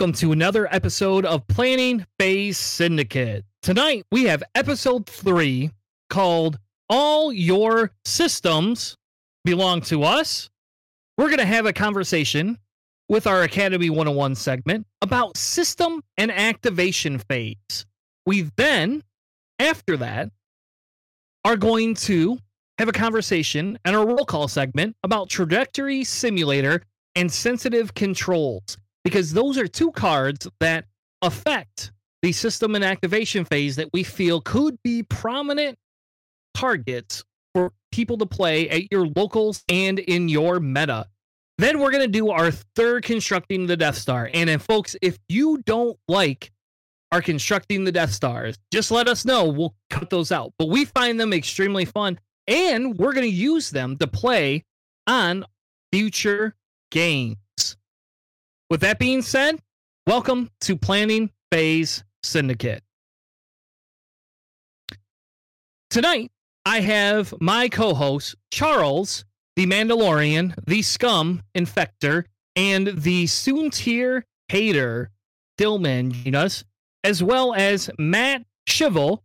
Welcome to another episode of Planning Phase Syndicate. Tonight we have episode three called All Your Systems Belong to Us. We're going to have a conversation with our Academy 101 segment about system and activation phase. We then, after that, are going to have a conversation and a roll call segment about trajectory simulator and sensitive controls because those are two cards that affect the system and activation phase that we feel could be prominent targets for people to play at your locals and in your meta. Then we're going to do our third constructing the Death Star. And then, folks, if you don't like our constructing the Death Stars, just let us know. We'll cut those out. But we find them extremely fun and we're going to use them to play on future games. With that being said, welcome to Planning Phase Syndicate. Tonight, I have my co host, Charles, the Mandalorian, the Scum Infector, and the Soontir Hater, Dillman, join us, as well as Matt Shivel,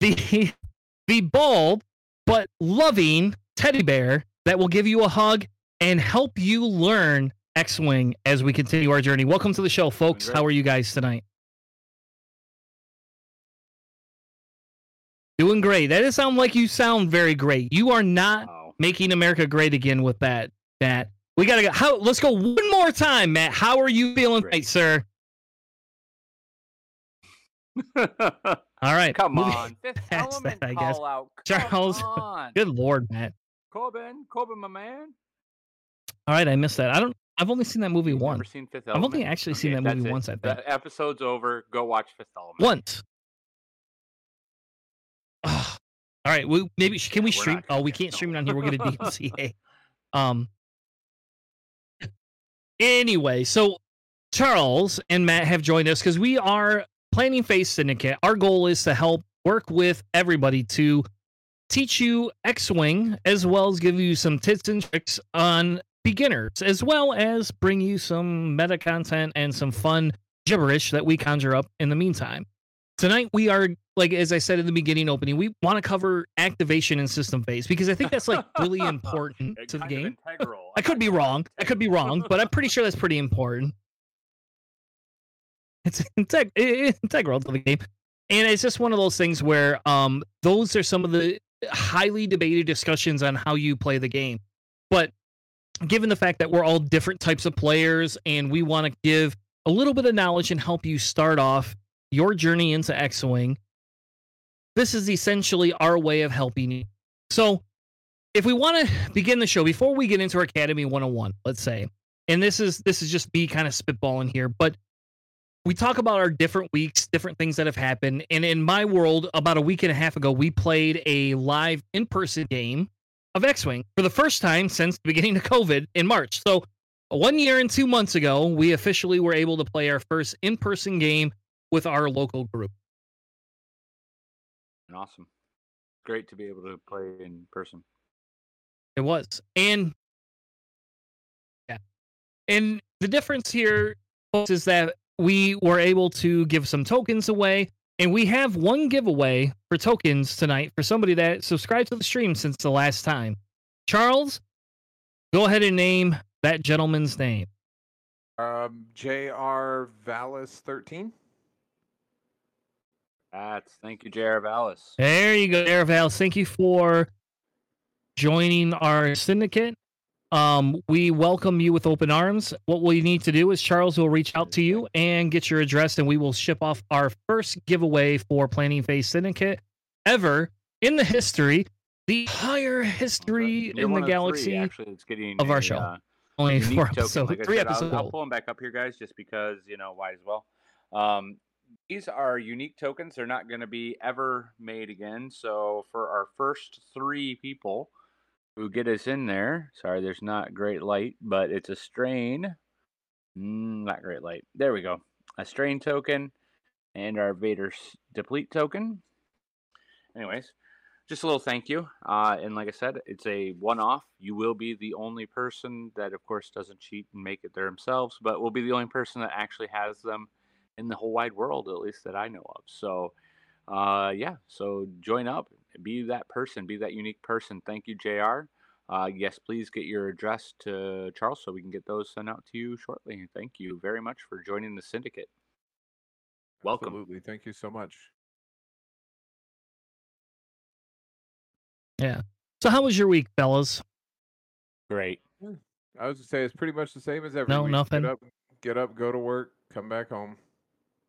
the, the bald but loving teddy bear that will give you a hug and help you learn X Wing as we continue our journey. Welcome to the show, folks. How are you guys tonight? Doing great. That does sound like you sound very great. You are not wow. making America great again with that, Matt. We gotta go. How? Let's go one more time, Matt. How are you feeling tonight, sir? All right. Come on. Fifth element that, I guess. Out. Charles. Good lord, Matt. Corbin, Corbin, my man. All right, I missed that. I don't. I've only seen that movie You've once. Seen Fifth Element? I've only actually okay, seen that movie once. I think the episode's over. Go watch Fifth Element once. Oh. All right, we, maybe can we stream? Oh, we can't stream it on here. We're gonna DMCA. um. Anyway, so Charles and Matt have joined us because we are planning Phase Syndicate. Our goal is to help work with everybody to teach you X-wing as well as give you some tips and tricks on beginners, as well as bring you some meta content and some fun gibberish that we conjure up in the meantime. Tonight, we are, like, as I said in the beginning opening, we want to cover activation and system phase because I think that's like really important to the game. I could be wrong. I could be wrong, but I'm pretty sure that's pretty important. It's integ- integral to the game. And it's just one of those things where um, those are some of the highly debated discussions on how you play the game. But given the fact that we're all different types of players and we want to give a little bit of knowledge and help you start off your journey into X Wing, this is essentially our way of helping you. So, if we want to begin the show before we get into Academy 101, let's say, and this is this is just me kind of spitballing here, but we talk about our different weeks, different things that have happened. And in my world, about a week and a half ago, we played a live in-person game of X Wing for the first time since the beginning of COVID in March. So, one year and two months ago, we officially were able to play our first in person game with our local group. Awesome. Great to be able to play in person. It was. And yeah. And the difference here is that we were able to give some tokens away and we have one giveaway for tokens tonight for somebody that subscribed to the stream since the last time. Charles, go ahead and name that gentleman's name. Um, J.R. Vallis 13. That's thank you, J.R. Vallis. There you go, J.R. Vallis. Thank you for joining our syndicate. Um, we welcome you with open arms. What we need to do is Charles will reach out to you and get your address, and we will ship off our first giveaway for Planning Phase Syndicate ever in the history, the higher history in the galaxy three, actually, it's getting of our a, show. Uh, Only four episodes, like three said, episodes. I'll, I'll, pull them back up here, guys, just because you know why as well. Um, these are unique tokens; they're not going to be ever made again. So for our first three people who get us in there. Sorry, there's not great light, but it's a strain. Mm, not great light. There we go. A strain token and our Vader deplete token. Anyways, just a little thank you. Uh, and like I said, it's a one-off. You will be the only person that, of course, doesn't cheat and make it there themselves, but will be the only person that actually has them in the whole wide world, at least that I know of. So, uh, yeah. So join up, be that person, be that unique person. Thank you, Jr. Uh, yes, please get your address to Charles so we can get those sent out to you shortly. Thank you very much for joining the syndicate. Welcome. Absolutely. Thank you so much. Yeah. So how was your week, fellas? Great. I was to say it's pretty much the same as every No, week. nothing? Get up, get up, go to work, come back home.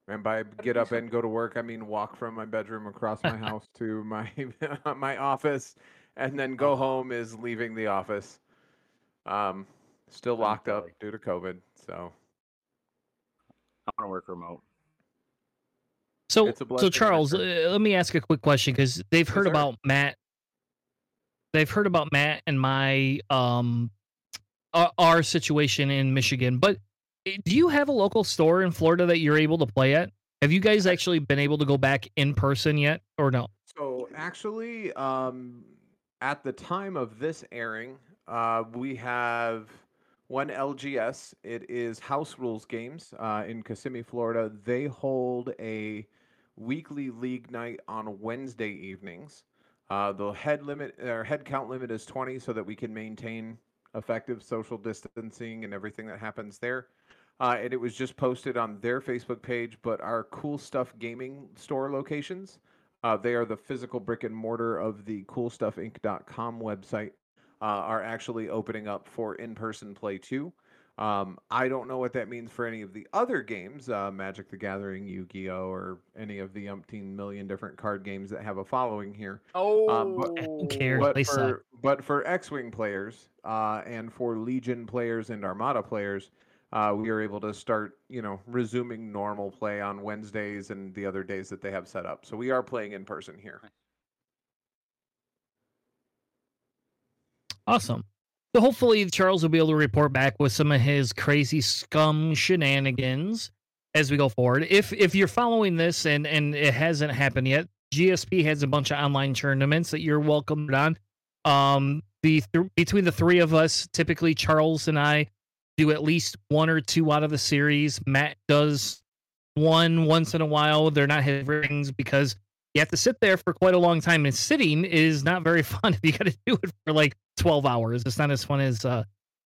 And by get up and go to work, I mean walk from my bedroom across my house to my my office, and then go home is leaving the office. Um, still locked up due to COVID. So I want to work remote. So, so blessing and a Charles, uh, let me ask a quick question because they've heard sir. about Matt. They've heard about Matt and my um, our, our situation in Michigan. But do you have a local store in Florida that you're able to play at? Have you guys actually been able to go back in person yet, or no? So actually, um, at the time of this airing, uh, we have one LGS. It is House Rules Games uh, in Kissimmee, Florida. They hold a weekly league night on Wednesday evenings. Uh, the head limit or head count limit is 20 so that we can maintain effective social distancing and everything that happens there. Uh, and it was just posted on their Facebook page, but our cool stuff gaming store locations uh, they are the physical brick and mortar of the coolstuffinc.com website. Uh, are actually opening up for in-person play too. Um, I don't know what that means for any of the other games, uh, Magic the Gathering, Yu-Gi-Oh, or any of the umpteen million different card games that have a following here. Oh, but- Who cares? But They suck. for but for X-wing players uh, and for Legion players and Armada players, uh, we are able to start, you know, resuming normal play on Wednesdays and the other days that they have set up. So we are playing in person here. Awesome. So hopefully Charles will be able to report back with some of his crazy scum shenanigans as we go forward. If if you're following this and and it hasn't happened yet, GSP has a bunch of online tournaments that you're welcomed on. Um, the th- between the three of us, typically Charles and I do at least one or two out of the series. Matt does one once in a while. They're not his rings because you have to sit there for quite a long time, and sitting is not very fun if you got to do it for like 12 hours. It's not as fun as uh,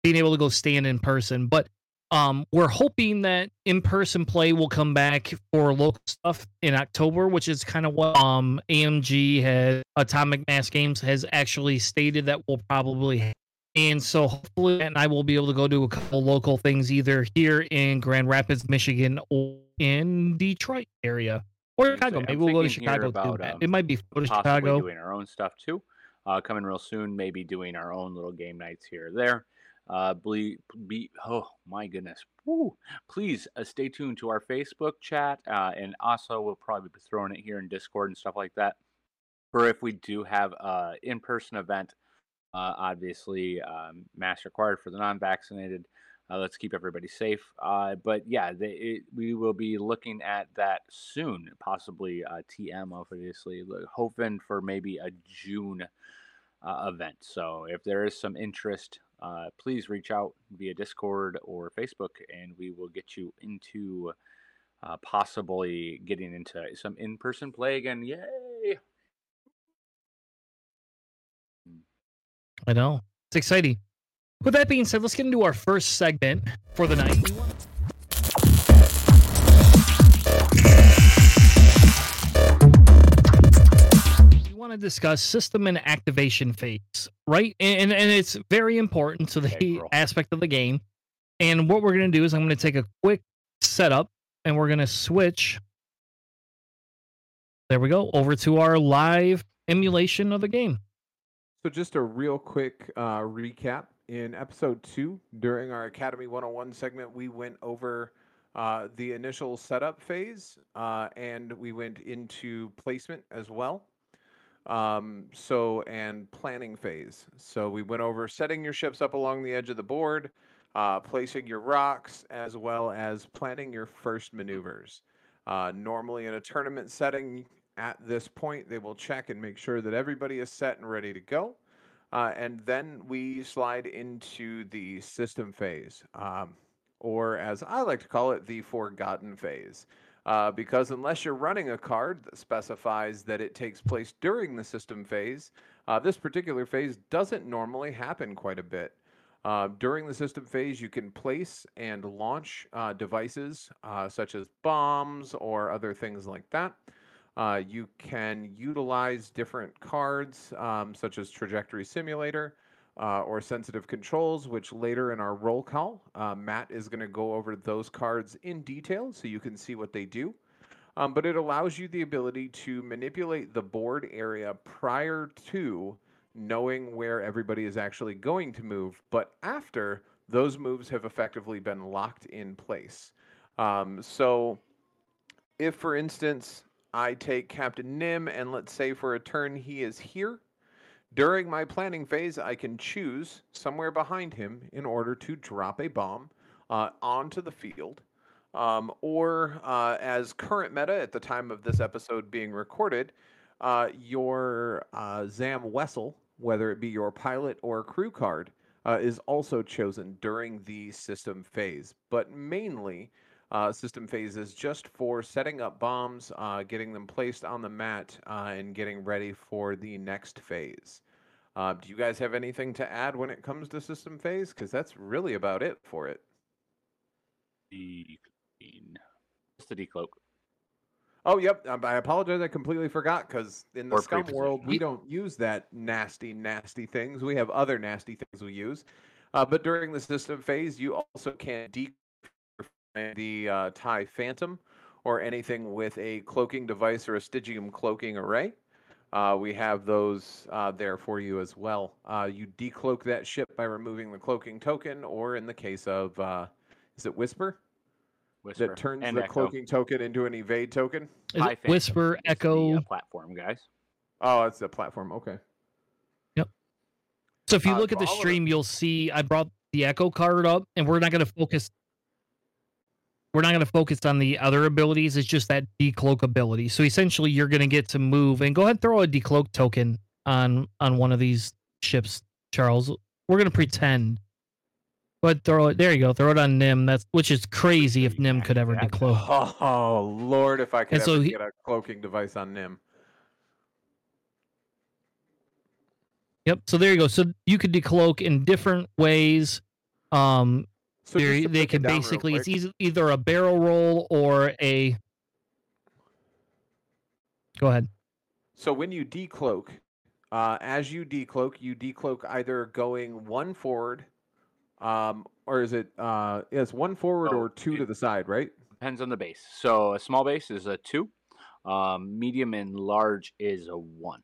being able to go stand in person. But um, we're hoping that in person play will come back for local stuff in October, which is kind of what um, AMG has, Atomic Mass Games has actually stated that will probably. And so hopefully, and I will be able to go do a couple local things either here in Grand Rapids, Michigan, or in Detroit area. Or Chicago. Maybe I'm we'll go to Chicago too. about, Matt. um, it might be go to Chicago. doing our own stuff too. Uh, coming real soon, maybe doing our own little game nights here or there. Uh, ble- be, oh my goodness. Woo. Please uh, stay tuned to our Facebook chat. Uh, and also, we'll probably be throwing it here in Discord and stuff like that. For if we do have a in person event, uh, obviously, um, required for the non vaccinated. Uh, let's keep everybody safe. Uh, but yeah, they, it, we will be looking at that soon, possibly uh, TM, obviously, hoping for maybe a June uh, event. So if there is some interest, uh, please reach out via Discord or Facebook, and we will get you into possibly getting into some in person play again. Yay! I know. It's exciting. With that being said, let's get into our first segment for the night. We want- to discuss system and activation phase, right? And and it's very important to the Integral. aspect of the game. And what we're going to do is I'm going to take a quick setup and we're going to switch. There we go, over to our live emulation of the game. So, just a real quick uh, recap. In episode two, during our Academy 101 segment, we went over uh, the initial setup phase uh, and we went into placement as well. Um, so, and planning phase. So, we went over setting your ships up along the edge of the board, uh, placing your rocks, as well as planning your first maneuvers. Uh, normally, in a tournament setting, at this point, they will check and make sure that everybody is set and ready to go. Uh, and then we slide into the system phase, um, or as I like to call it, the forgotten phase. Uh, because unless you're running a card that specifies that it takes place during the system phase, uh, this particular phase doesn't normally happen quite a bit. Uh, during the system phase, you can place and launch uh, devices uh, such as bombs or other things like that. Uh, you can utilize different cards, um, such as Trajectory Simulator uh, or Sensitive Controls, which later in our roll call, uh, Matt is going to go over those cards in detail so you can see what they do. Um, but it allows you the ability to manipulate the board area prior to knowing where everybody is actually going to move, but after those moves have effectively been locked in place. Um, so, if for instance, I take Captain Nym and let's say for a turn he is here, during my planning phase, I can choose somewhere behind him in order to drop a bomb uh, onto the field. Um, or, uh, as current meta at the time of this episode being recorded, uh, your uh, Zam Wesell whether it be your pilot or crew card, uh, is also chosen during the system phase. But mainly, uh, system phases just for setting up bombs, uh, getting them placed on the mat, uh, and getting ready for the next phase. Uh, do you guys have anything to add when it comes to system phase? Because that's really about it for it. The Just the decloak. Oh, yep. Um, I apologize. I completely forgot because in the Or scum world, we don't use that nasty, nasty things. We have other nasty things we use. Uh, but during the system phase, you also can de the uh, TIE Phantom or anything with a cloaking device or a Stygium cloaking array. Uh, we have those uh, there for you as well. Uh, you decloak that ship by removing the cloaking token, or in the case of, uh, is it Whisper? Whisper That turns and the Echo. cloaking token into an evade token? Is it Phantom Whisper, is the, Echo. uh, platform, guys. Oh, it's a platform. Okay. Yep. So if you Uh, look at the all of it- stream, you'll see I brought the Echo card up, and we're not going to focus. We're not going to focus on the other abilities. It's just that decloak ability. So essentially, you're going to get to move and go ahead and throw a decloak token on on one of these ships, Charles. We're going to pretend. But throw it. There you go. Throw it on Nym. That's which is crazy if Nym could ever decloak. Oh Lord, if I could so he- get a cloaking device on Nym. Yep. So there you go. So you could decloak in different ways. Um, So They're- they it can basically it's easy, either a barrel roll or a go ahead So when you decloak, uh, as you decloak, you decloak either going one forward, um, or is it? Uh, yes, one forward Oh, or two to the side, right? Depends on the base. So a small base is a two. Um, medium and large is a one.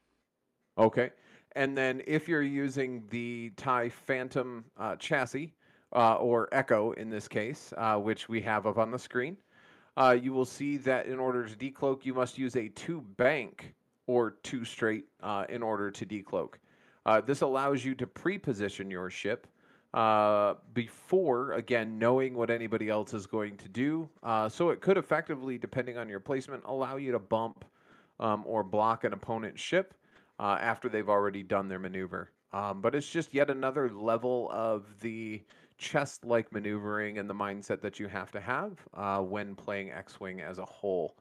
Okay. And then if you're using the TIE Phantom uh, chassis, uh, or Echo in this case, uh, which we have up on the screen, uh, you will see that in order to decloak, you must use a two bank or two straight uh, in order to decloak. Uh, this allows you to pre position your ship uh, before, again, knowing what anybody else is going to do. So it could effectively, depending on your placement, allow you to bump um, or block an opponent's ship after they've already done their maneuver. Um, but it's just yet another level of the chess like maneuvering and the mindset that you have to have uh, when playing X Wing as a whole.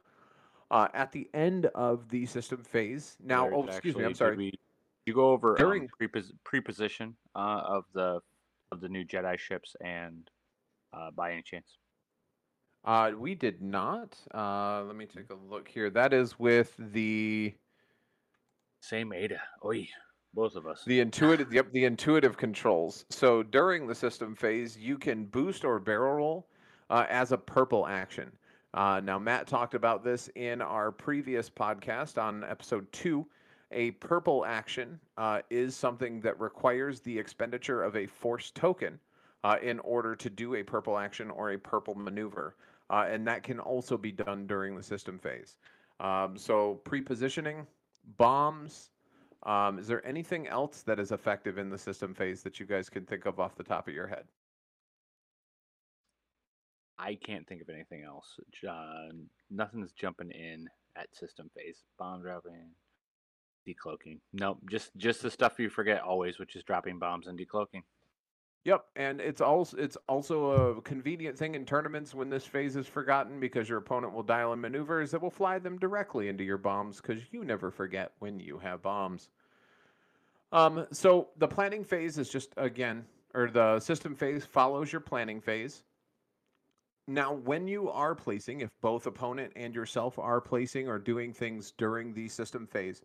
Uh, at the end of the system phase, now, There's oh, excuse me, I'm sorry. we- you go over During- um, prepos- preposition uh, of the of the new Jedi ships and uh, by any chance? Uh, we did not. Uh, let me take a look here. That is with the Same Ada. Oi, both of us. The intuitive, yep, the intuitive controls. So during the system phase, you can boost or barrel roll uh, as a purple action. Uh, now, Matt talked about this in our previous podcast on episode two. A purple action uh, is something that requires the expenditure of a force token uh, in order to do a purple action or a purple maneuver. Uh, and that can also be done during the system phase. Um, so, pre positioning, bombs, um, is there anything else that is effective in the system phase that you guys can think of off the top of your head? I can't think of anything else. J- Uh, nothing's jumping in at system phase. Bomb dropping, decloaking. Nope, just just the stuff you forget always, which is dropping bombs and decloaking. Yep, and it's also it's also a convenient thing in tournaments when this phase is forgotten because your opponent will dial in maneuvers that will fly them directly into your bombs because you never forget when you have bombs. Um, so the planning phase is just again, or the system phase follows your planning phase. Now, when you are placing, if both opponent and yourself are placing or doing things during the system phase,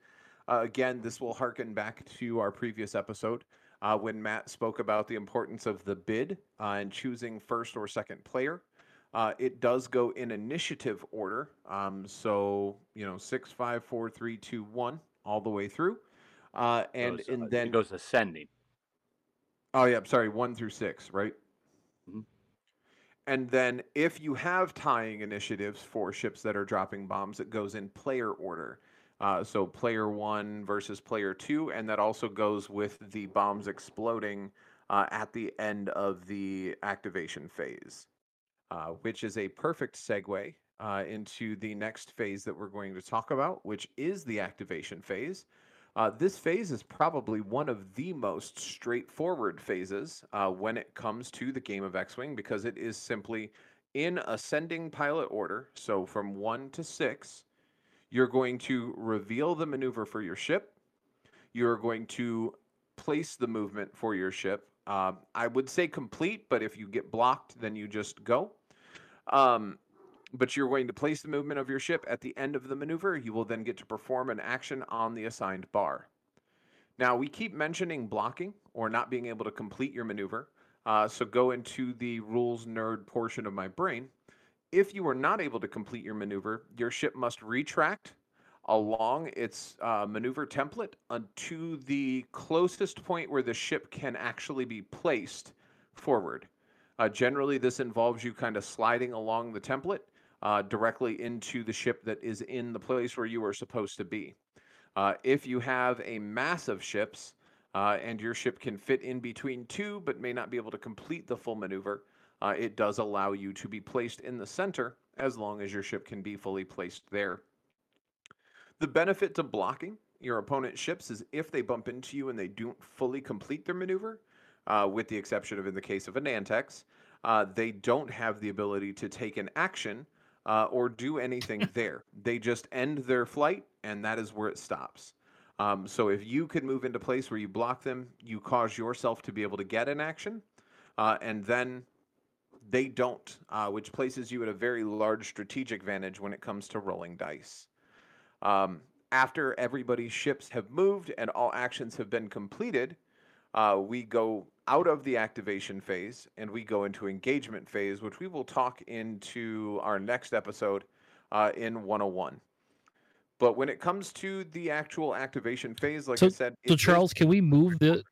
uh, again, this will harken back to our previous episode uh, when Matt spoke about the importance of the bid uh, and choosing first or second player. Uh, it does go in initiative order. Um, so, you know, six, five, four, three, two, one, all the way through. Uh, and, Goes, and uh, then, it goes ascending. oh, yeah, sorry, one through six, right? Mhm. And then if you have tying initiatives for ships that are dropping bombs, it goes in player order. Uh, so player one versus player two, and that also goes with the bombs exploding uh, at the end of the activation phase, uh, which is a perfect segue uh, into the next phase that we're going to talk about, which is the activation phase. Uh, this phase is probably one of the most straightforward phases uh, when it comes to the game of X Wing because it is simply in ascending pilot order. So from one to six, you're going to reveal the maneuver for your ship. You're going to place the movement for your ship. Um, I would say complete, but if you get blocked, then you just go. Um, but you're going to place the movement of your ship at the end of the maneuver. You will then get to perform an action on the assigned bar. Now, we keep mentioning blocking or not being able to complete your maneuver. Uh, so go into the rules nerd portion of my brain. If you are not able to complete your maneuver, your ship must retract along its uh, maneuver template unto the closest point where the ship can actually be placed forward. Uh, generally, this involves you kind of sliding along the template uh, directly into the ship that is in the place where you are supposed to be. Uh, if you have a mass of ships uh, and your ship can fit in between two but may not be able to complete the full maneuver, uh, it does allow you to be placed in the center as long as your ship can be fully placed there. The benefit to blocking your opponent's ships is if they bump into you and they don't fully complete their maneuver, uh, with the exception of in the case of a Nantex, uh, they don't have the ability to take an action uh, or do anything there. They just end their flight, and that is where it stops. Um, so if you can move into place where you block them, you cause yourself to be able to get an action, uh, and then they don't, uh, which places you at a very large strategic advantage when it comes to rolling dice. Um, after everybody's ships have moved and all actions have been completed, uh, we go out of the activation phase and we go into engagement phase, which we will talk into our next episode uh, in 101. But when it comes to the actual activation phase, like I said, So is- Charles, can we move the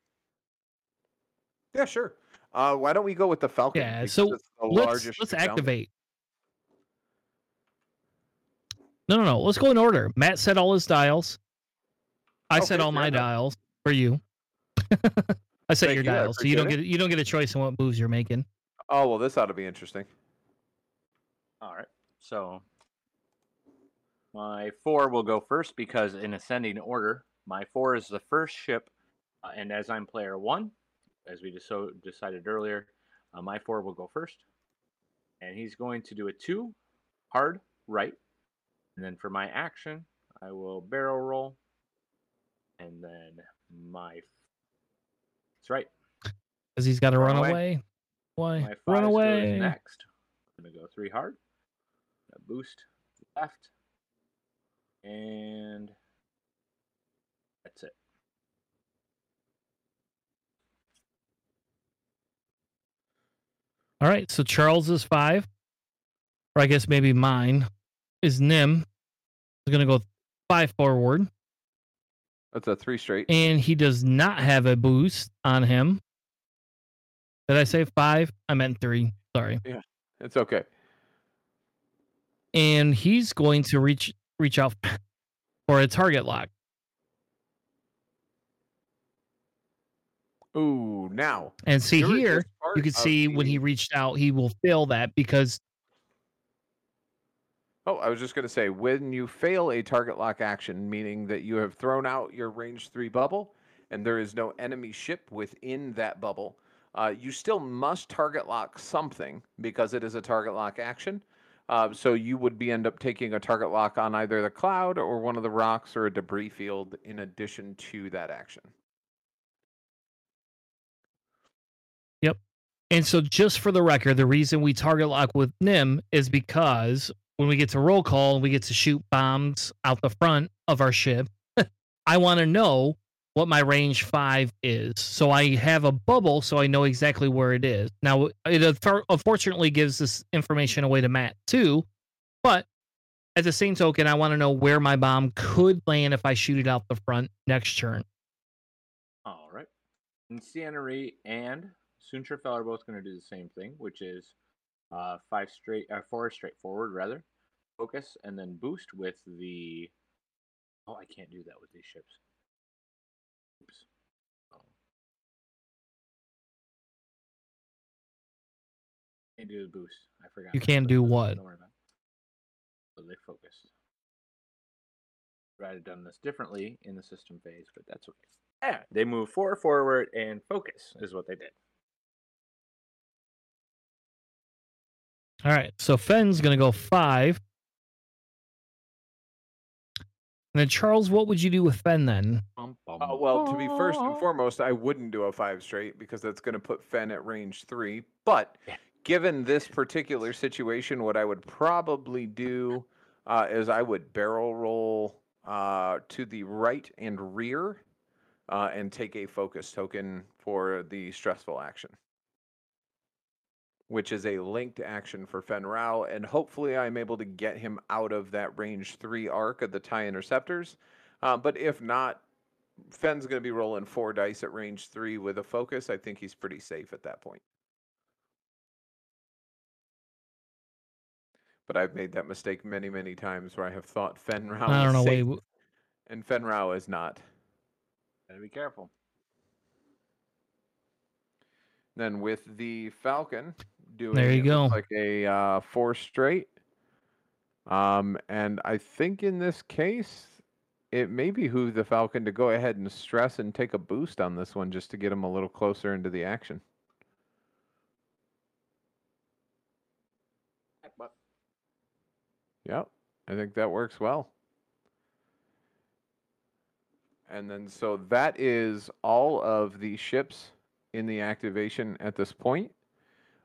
yeah, sure. Uh, why don't we go with the Falcon? Yeah, so the let's largest let's ship activate. No, no, no. Let's go in order. Matt said all his dials. I said Okay, all my enough. dials for you. I set Thank your you, dials, so you don't appreciate get you don't get a choice in what moves you're making. Oh well, this ought to be interesting. All right. So my four will go first because in ascending order, my four is the first ship, uh, and as I'm player one, as we just so decided earlier, uh, my four will go first, and he's going to do a two, hard right, and then for my action, I will barrel roll, and then my that's right. Because he's got to Run run away. Why? Run away. next. I'm gonna go three hard. A boost left. And that's it. All right. So Charles is five, or I guess maybe mine is Nym. Is going to go five forward, That's a three straight. and he does not have a boost on him. Did I say five? I meant three. Sorry. Yeah, it's okay. and he's going to reach reach out for a target lock. Ooh, now And see here, you can see when he reached out, he will fail that because Oh, I was just going to say when you fail a target lock action, meaning that you have thrown out your range three bubble and there is no enemy ship within that bubble, uh, you still must target lock something because it is a target lock action. Uh, so you would be end up taking a target lock on either the cloud or one of the rocks or a debris field in addition to that action. Yep. And so, just for the record, the reason we target lock with Nym is because when we get to roll call and we get to shoot bombs out the front of our ship, I want to know what my range five is. So I have a bubble so I know exactly where it is. Now, it unfortunately gives this information away to Matt too, but at the same token, I want to know where my bomb could land if I shoot it out the front next turn. All right. Ciena Ree and Soontir Fel are both going to do the same thing, which is uh, five straight, uh, four straight forward rather, focus, and then boost with the. Oh, I can't do that with these ships. Oops. Oh. Can't do the boost. I forgot. You can't do what? Don't worry about it. So they focus. I'd have done this differently in the system phase, but that's okay. Yeah, they move four forward and focus is what they did. All right, so Fenn's gonna go five. And then Charles, what would you do with Fenn then? Uh, well, to be first and foremost, I wouldn't do a five straight because that's going to put Fenn at range three. But given this particular situation, what I would probably do uh, is I would barrel roll uh, to the right and rear uh, and take a focus token for the stressful action which is a linked action for Fenn Rau, and hopefully I'm able to get him out of that range three arc of the tie interceptors. Uh, but if not, Fenn's going to be rolling four dice at range three with a focus. I think he's pretty safe at that point. But I've made that mistake many, many times where I have thought Fenn Rau I don't know. safe, Wait, and Fenn Rau is not. Gotta be careful. Then with the Falcon, doing There you go. like a uh, four straight. Um, and I think in this case, it may behoove the Falcon to go ahead and stress and take a boost on this one just to get him a little closer into the action. Yep, I think that works well. And then so that is all of the ships in the activation at this point.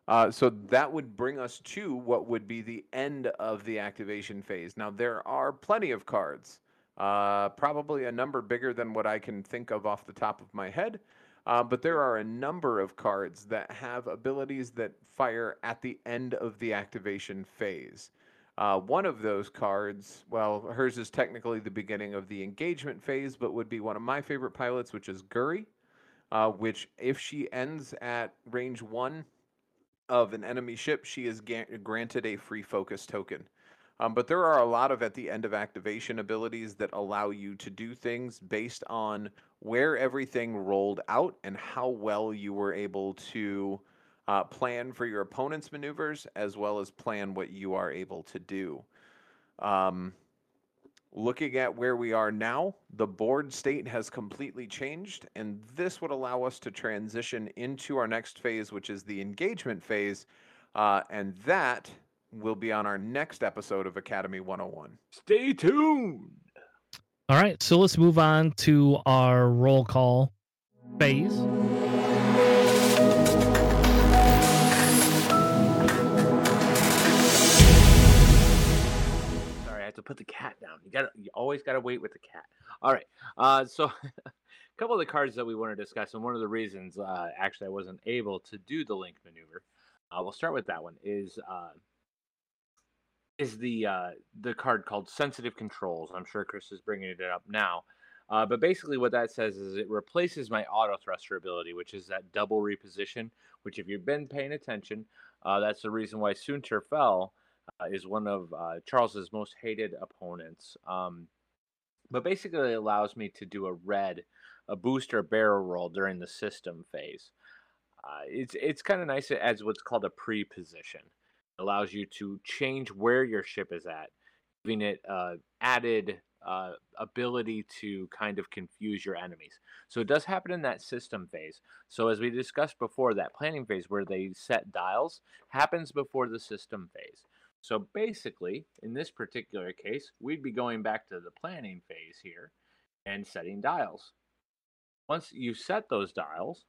Uh, so that would bring us to what would be the end of the activation phase. Now there are plenty of cards, uh, probably a number bigger than what I can think of off the top of my head. Uh, but there are a number of cards that have abilities that fire at the end of the activation phase. Uh, one of those cards, well, hers is technically the beginning of the engagement phase, but would be one of my favorite pilots, which is Guri, uh, which, if she ends at range one of an enemy ship, she is ga- granted a free focus token. Um, but there are a lot of at the end of activation abilities that allow you to do things based on where everything rolled out and how well you were able to uh, plan for your opponent's maneuvers as well as plan what you are able to do. Um, looking at where we are now, the board state has completely changed, and this would allow us to transition into our next phase, which is the engagement phase. Uh, and that will be on our next episode of Academy 101. stay tuned. All right, so let's move on to our roll call phase. Have to put the cat down. You got you always got to wait with the cat. All right. Uh, so a couple of the cards that we want to discuss, and one of the reasons uh, actually I wasn't able to do the link maneuver. Uh, we'll start with that one. Is uh, is the uh, the card called Sensitive Controls? I'm sure Chris is bringing it up now. Uh, but basically, what that says is it replaces my auto thruster ability, which is that double reposition. Which, if you've been paying attention, uh, that's the reason why Soontir Fel is one of uh, Charles's most hated opponents. Um, but basically, it allows me to do a red, a booster barrel roll during the system phase. Uh, it's it's kind of nice. It adds what's called a pre-position. It allows you to change where your ship is at. giving it uh, added uh, ability to kind of confuse your enemies. So it does happen in that system phase. So as we discussed before, that planning phase where they set dials happens before the system phase. So basically, in this particular case, we'd be going back to the planning phase here and setting dials. Once you set those dials,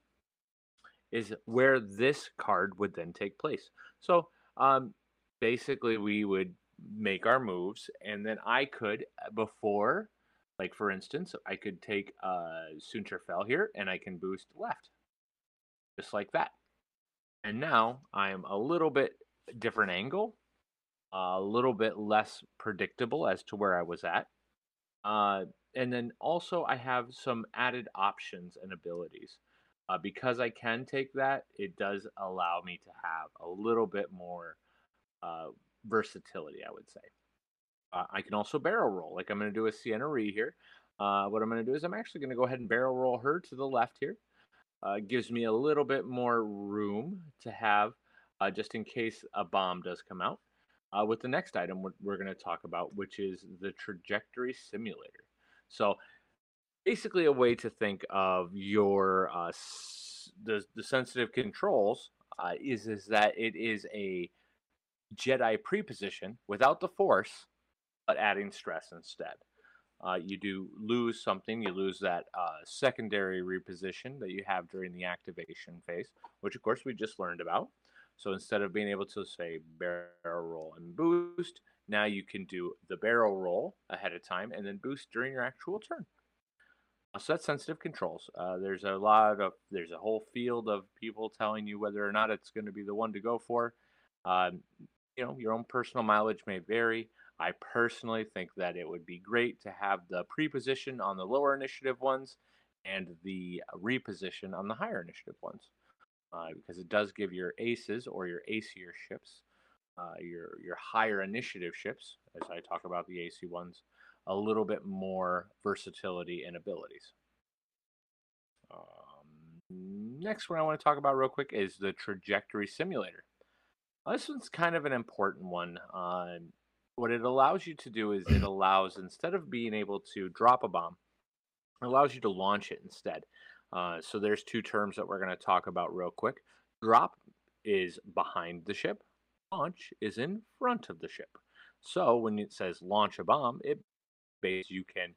is where this card would then take place. So um, basically, we would make our moves, and then I could uh, before, like for instance, I could take uh, Soontir Fel here, and I can boost left, just like that. And now I am a little bit different angle, a little bit less predictable as to where I was at. Uh, and then also I have some added options and abilities. Uh, because I can take that, it does allow me to have a little bit more uh, versatility, I would say. Uh, I can also barrel roll, like I'm going to do a Ciena Ree here. Uh, what I'm going to do is I'm actually going to go ahead and barrel roll her to the left here. Uh, gives me a little bit more room to have just in case a bomb does come out. Uh, with the next item we're, we're going to talk about, which is the trajectory simulator. So, basically, a way to think of your uh, s- the the sensitive controls uh, is is that it is a Jedi preposition without the Force, but adding stress instead. Uh, you do lose something. You lose that uh, secondary reposition that you have during the activation phase, which of course we just learned about. So instead of being able to say barrel roll and boost, now you can do the barrel roll ahead of time and then boost during your actual turn. Uh, So that's sensitive controls. Uh, there's a lot of there's a whole field of people telling you whether or not it's going to be the one to go for. Um, you know, your own personal mileage may vary. I personally think that it would be great to have the preposition on the lower initiative ones and the reposition on the higher initiative ones, uh, because it does give your aces or your ACer ships, uh, your your higher initiative ships, as I talk about the AC ones, a little bit more versatility and abilities. Um, next one I want to talk about real quick is the trajectory simulator. Uh, This one's kind of an important one. Um, what it allows you to do is it allows, instead of being able to drop a bomb, it allows you to launch it instead. Uh, so there's two terms that we're going to talk about real quick. Drop is behind the ship. Launch is in front of the ship. So when it says launch a bomb, it base you can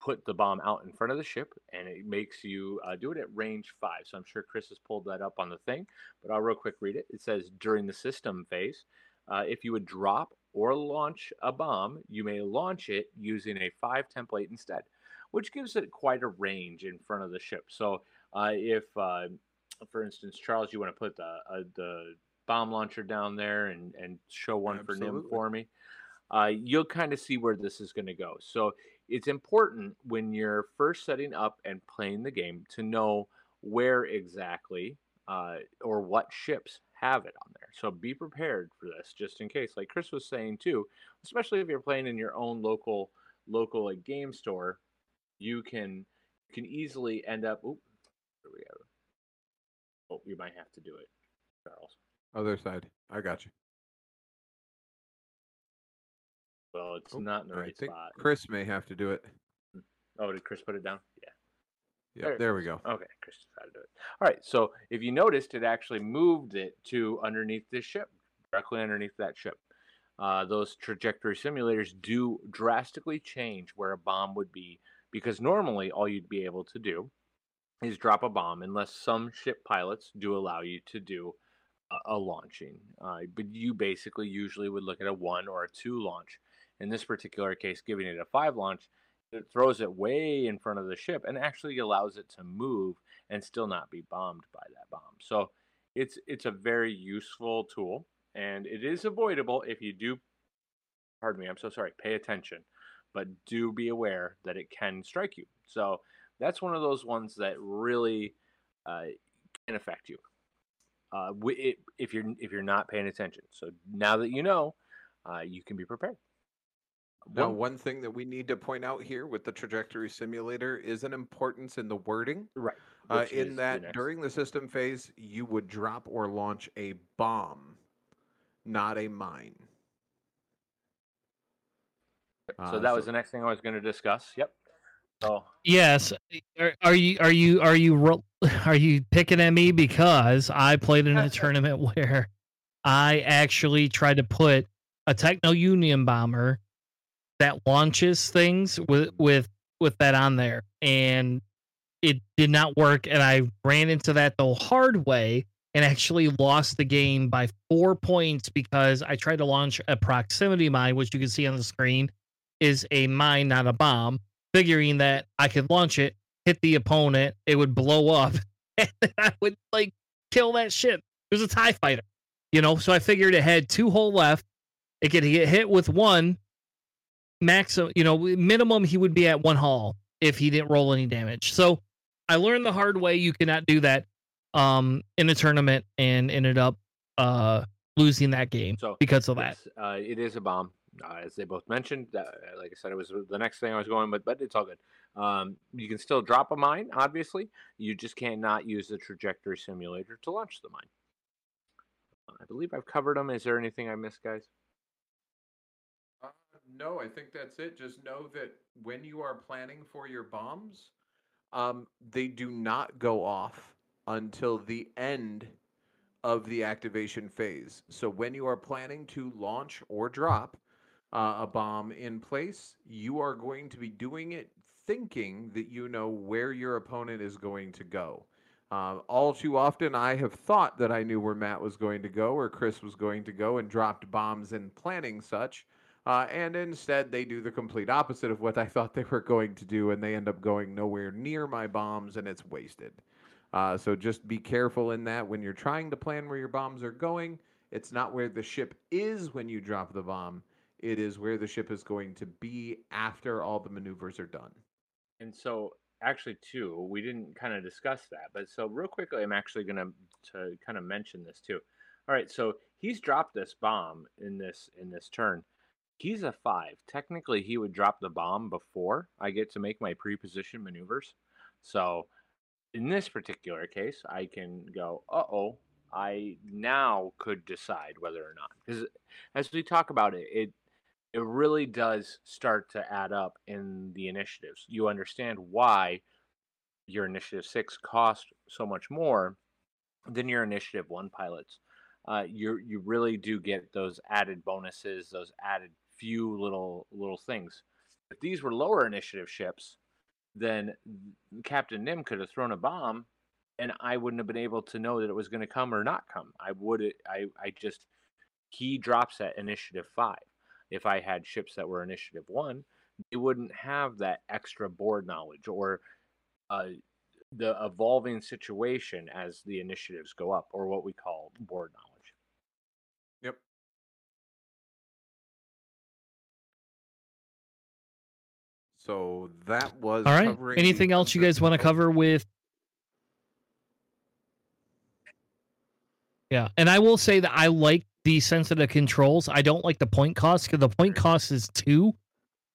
put the bomb out in front of the ship and it makes you uh, do it at range five. So I'm sure Chris has pulled that up on the thing, but I'll real quick read it. It says during the system phase, uh, if you would drop or launch a bomb, you may launch it using a five template instead, which gives it quite a range in front of the ship. So uh, if, uh, for instance, Charles, you want to put the uh, the bomb launcher down there and and show one for Nym for me, uh, you'll kind of see where this is going to go. So it's important when you're first setting up and playing the game to know where exactly uh, or what ships have it on there. So be prepared for this, just in case. Like Chris was saying too, especially if you're playing in your own local local like game store, you can you can easily end up. Oop, here we go. Oh, you might have to do it, Charles. Other side. I got you. Well, it's Oh, not in the I right think spot. Chris may have to do it. Oh, did Chris put it down? Yeah. Yep, There there we go. Okay, Chris decided to do it. All right, so if you noticed, it actually moved it to underneath this ship, directly underneath that ship. Uh, those trajectory simulators do drastically change where a bomb would be because normally all you'd be able to do is drop a bomb unless some ship pilots do allow you to do a, a launching. Uh, but you basically usually would look at a one or a two launch. In this particular case, giving it a five launch, it throws it way in front of the ship and actually allows it to move and still not be bombed by that bomb. So it's it's a very useful tool and it is avoidable if you do pardon me, I'm so sorry, pay attention, but do be aware that it can strike you. So that's one of those ones that really uh, can affect you. Uh, it, if you're if you're not paying attention. So now that you know, uh, you can be prepared. Now, One- thing that we need to point out here with the trajectory simulator is an importance in the wording. right. Uh, in that next- during the system phase, you would drop or launch a bomb, not a mine. So that was the next thing I was going to discuss. Yep. So Yes. Are, are you are you are you are you picking at me because I played in a tournament where I actually tried to put a Techno Union bomber that launches things with with with that on there and it did not work and I ran into that the hard way and actually lost the game by 4 points because I tried to launch a proximity mine which you can see on the screen is a mine not a bomb figuring that I could launch it, hit the opponent, it would blow up, and I would like kill that shit. It was a TIE fighter, you know. So I figured it had two hole left. It could get hit with one. Max, you know, minimum he would be at one hull if he didn't roll any damage. So I learned the hard way you cannot do that um in a tournament and ended up uh losing that game So because of that. uh, it is a bomb, uh, as they both mentioned. Uh, like I said, it was the next thing I was going, but but it's all good. Um, you can still drop a mine, obviously. You just cannot use the trajectory simulator to launch the mine. I believe I've covered them. Is there anything I missed, guys? Uh, no, I think that's it. Just know that when you are planning for your bombs, um, they do not go off until the end of the activation phase. So when you are planning to launch or drop uh, a bomb in place, you are going to be doing it thinking that you know where your opponent is going to go. Uh, all too often, I have thought that I knew where Matt was going to go or Chris was going to go and dropped bombs in planning such. Uh, and instead, they do the complete opposite of what I thought they were going to do, and they end up going nowhere near my bombs, and it's wasted. Uh, so just be careful in that when you're trying to plan where your bombs are going. It's not where the ship is when you drop the bomb. It is where the ship is going to be after all the maneuvers are done. And so, actually, too, we didn't kind of discuss that, but so real quickly, I'm actually going to kind of mention this too. All right, so he's dropped this bomb in this in this turn. He's a five. Technically, he would drop the bomb before I get to make my pre-position maneuvers. So, in this particular case, I can go, uh oh, I now could decide whether or not. Because as we talk about it, it it really does start to add up in the initiatives. You understand why your initiative six cost so much more than your initiative one pilots. Uh, you you really do get those added bonuses, those added few little little things. If these were lower initiative ships, then Captain Nym could have thrown a bomb, and I wouldn't have been able to know that it was going to come or not come. I would I I just he drops at initiative five if I had ships that were initiative one, they wouldn't have that extra board knowledge or uh, the evolving situation as the initiatives go up, or what we call board knowledge. Yep. So that was All right. covering Anything else you guys want to cover with? Yeah, and I will say that I like the sensitive controls. I don't like the point cost because the point cost is two,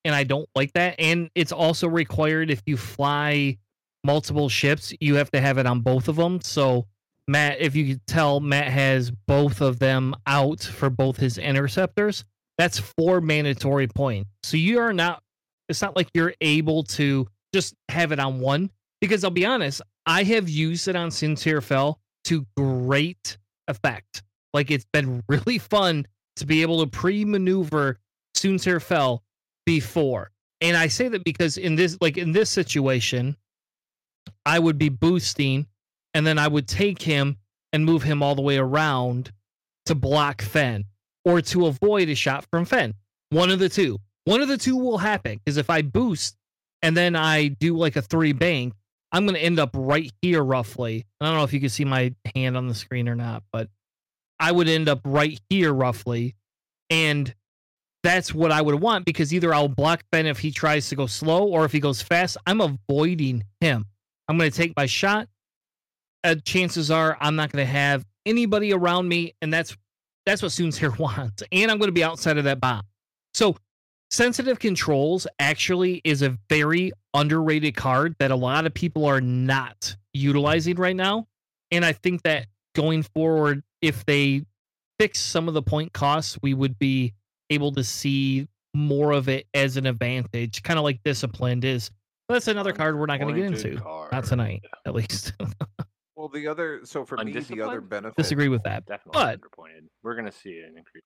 and I don't like that. And it's also required if you fly multiple ships, you have to have it on both of them. So Matt, if you could tell, Matt has both of them out for both his interceptors. That's four mandatory points. So you are not. It's not like you're able to just have it on one because I'll be honest, I have used it on Soontir Fel to great effect. Like it's been really fun to be able to pre-maneuver Soontir Fel before. And I say that because in this like in this situation, I would be boosting and then I would take him and move him all the way around to block Fenn or to avoid a shot from Fenn. One of the two. One of the two will happen because if I boost and then I do like a three bank, I'm going to end up right here roughly. I don't know if you can see my hand on the screen or not, but I would end up right here roughly. And that's what I would want because either I'll block Ben if he tries to go slow or if he goes fast, I'm avoiding him. I'm going to take my shot. Uh, chances are I'm not going to have anybody around me, and that's that's what Soon's here wants. And I'm going to be outside of that bomb. So sensitive controls actually is a very underrated card that a lot of people are not utilizing right now. And I think that going forward, if they fix some of the point costs, we would be able to see more of it as an advantage, kind of like disciplined is. But that's another card we're not going to get into. card. Not tonight, at least. Well, the other so for me the other benefit. Disagree with that. Definitely But underpointed. We're gonna see an increase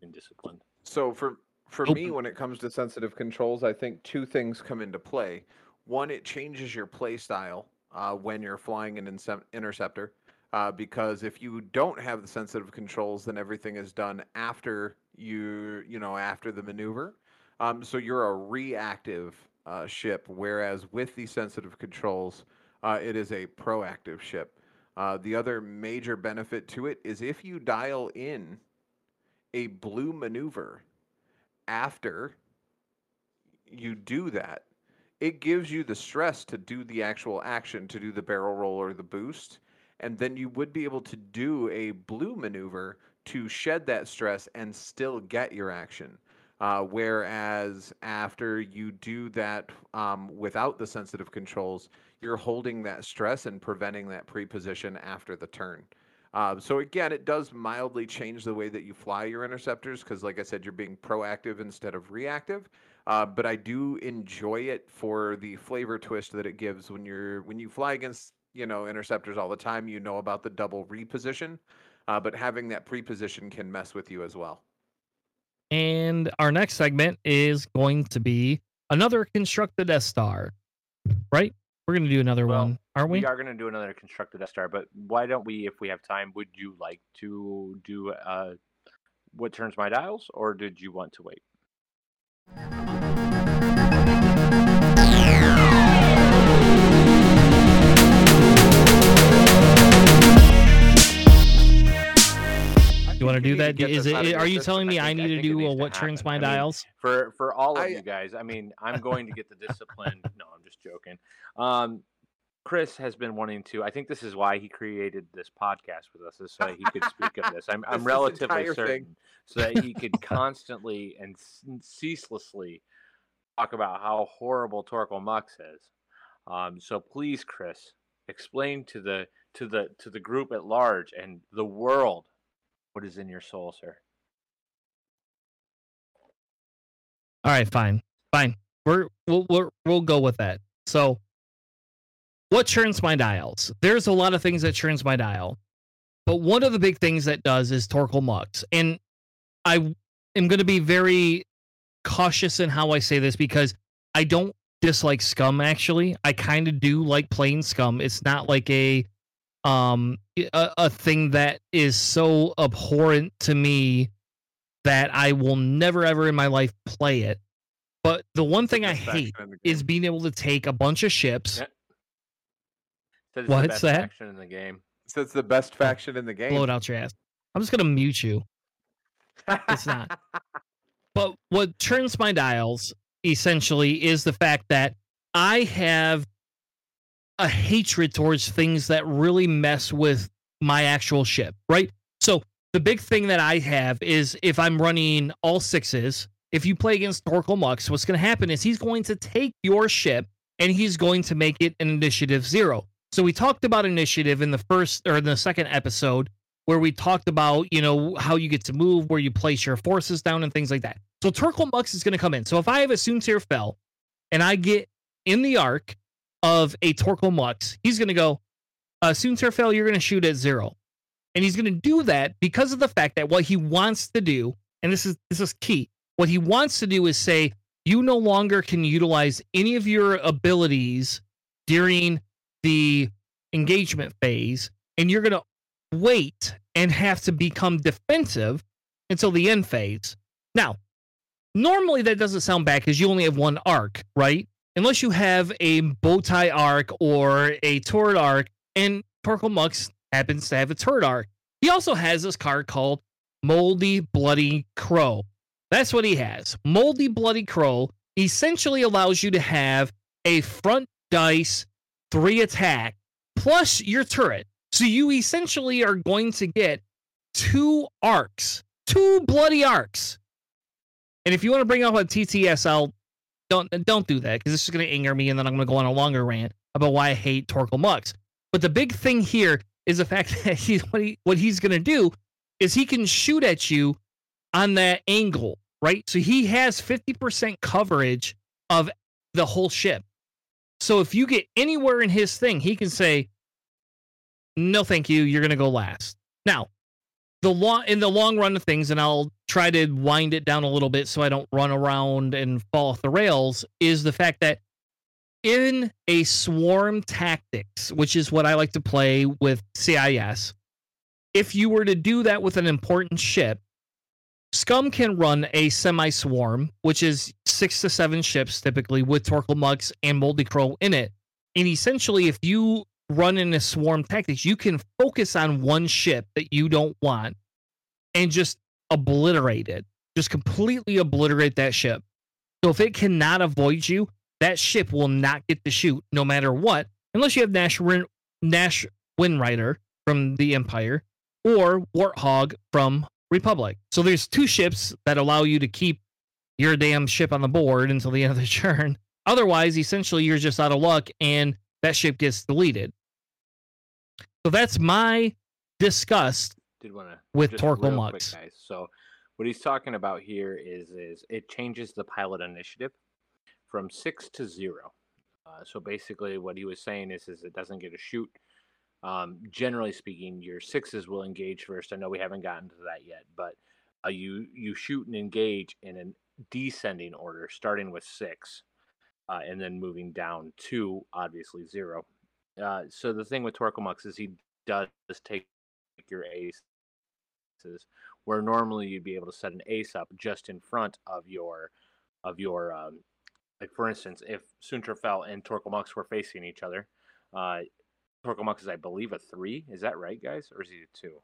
in discipline. So for for Nope. me, when it comes to sensitive controls, I think two things come into play. One, it changes your play style uh, when you're flying an inse- interceptor, uh, because if you don't have the sensitive controls, then everything is done after you you know after the maneuver. Um, so you're a reactive uh, ship, whereas with the sensitive controls, uh, it is a proactive ship. Uh, the other major benefit to it is if you dial in a blue maneuver after you do that, it gives you the stress to do the actual action, to do the barrel roll or the boost. And then you would be able to do a blue maneuver to shed that stress and still get your action. Uh, whereas after you do that um, without the sensitive controls, you're holding that stress and preventing that pre-position after the turn. Um, so again, it does mildly change the way that you fly your interceptors because, like I said, you're being proactive instead of reactive. Uh, but I do enjoy it for the flavor twist that it gives when you're when you fly against you know interceptors all the time. You know about the double reposition, uh, but having that preposition can mess with you as well. And our next segment is going to be another constructed S star, right? We're going to do another Well, one, aren't we? We are going to do another constructed S star, but why don't we, if we have time, would you like to do uh, what turns my dials, or did you want to wait? You want to do need to that? get Is this it? Are you system. telling me I think- need I to do needs a to what turns my happen. I mean, dials? For for all of I- you guys, I mean, I'm going to get the discipline. no, I'm just joking. Um, Chris has been wanting to. I think this is why he created this podcast with us, is so he could speak of this. I'm, This I'm is relatively entire thing. certain, so that he could constantly and ceaselessly talk about how horrible Torkil Mux is. Um, so please, Chris, explain to the to the to the group at large and the world what is in your soul, sir. All right, fine, fine. We're we'll we'll, we'll go with that. So, what churns my dials? There's a lot of things that churns my dial, but one of the big things that does is Torkil Mux, and I am going to be very cautious in how I say this because I don't dislike Scum. Actually, I kind of do like plain Scum. It's not like a um a, a thing that is so abhorrent to me that I will never ever in my life play it. But the one thing I hate faction is being able to take a bunch of ships. Yeah. What's that? action in the game. So it's the best faction in the game. Blow it out your ass. I'm just gonna mute you. It's not. But what turns my dials essentially is the fact that I have a hatred towards things that really mess with my actual ship, right? So the big thing that I have is if I'm running all sixes, if you play against Torkil Mux, what's going to happen is he's going to take your ship and he's going to make it an initiative zero. So we talked about initiative in the first or in the second episode where we talked about, you know, how you get to move, where you place your forces down and things like that. So Torkil Mux is going to come in. So if I have a Soontir Fel and I get in the arc of a Torkil Mux, he's going to go, uh, Soontir Fel, you're going to shoot at zero. And he's going to do that because of the fact that what he wants to do, and this is this is key, what he wants to do is say, you no longer can utilize any of your abilities during the engagement phase, and you're going to wait and have to become defensive until the end phase. Now, normally that doesn't sound bad because you only have one arc, right? Unless you have a bow tie arc or a turret arc, and Torkil Mux happens to have a turret arc. He also has this card called Moldy Bloody Crow. That's what he has. Moldy Bloody Crow essentially allows you to have a front dice three attack plus your turret. So you essentially are going to get two arcs, two bloody arcs. And if you want to bring up a TTSL, don't don't do that because this is going to anger me, and then I'm going to go on a longer rant about why I hate Torkil Mux. But the big thing here is the fact that he's what he what he's going to do is he can shoot at you on that angle. right? So he has 50% coverage of the whole ship. So if you get anywhere in his thing, he can say, "No, thank you. You're going to go last." Now, the long in the long run of things, and I'll try to wind it down a little bit so I don't run around and fall off the rails. Is the fact that in a swarm tactics, which is what I like to play with CIS, if you were to do that with an important ship, Scum can run a semi swarm, which is six to seven ships typically with Torkil and Moldy Crow in it. And essentially, if you run in a swarm tactics, you can focus on one ship that you don't want and just obliterate it. Just completely obliterate that ship. So if it cannot avoid you, that ship will not get to shoot no matter what, unless you have Nash, Nash Windrider from the Empire or Warthog from Republic. So there's two ships that allow you to keep your damn ship on the board until the end of the turn. Otherwise, essentially, you're just out of luck and that ship gets deleted. So that's my disgust Did want to with Torkil Mux. Guys. So what he's talking about here is is it changes the pilot initiative from six to zero. Uh, so basically, what he was saying is is it doesn't get a shoot. Um, generally speaking, your sixes will engage first. I know we haven't gotten to that yet, but uh, you you shoot and engage in a descending order, starting with six, uh, and then moving down to obviously zero. Uh, so the thing with Torkil Mux is he does take your aces, where normally you'd be able to set an ace up just in front of your of your um, like for instance, if Soontir Fel and Torkil Mux were facing each other, uh, Torkil is I believe a three. Is that right, guys, or is he a two?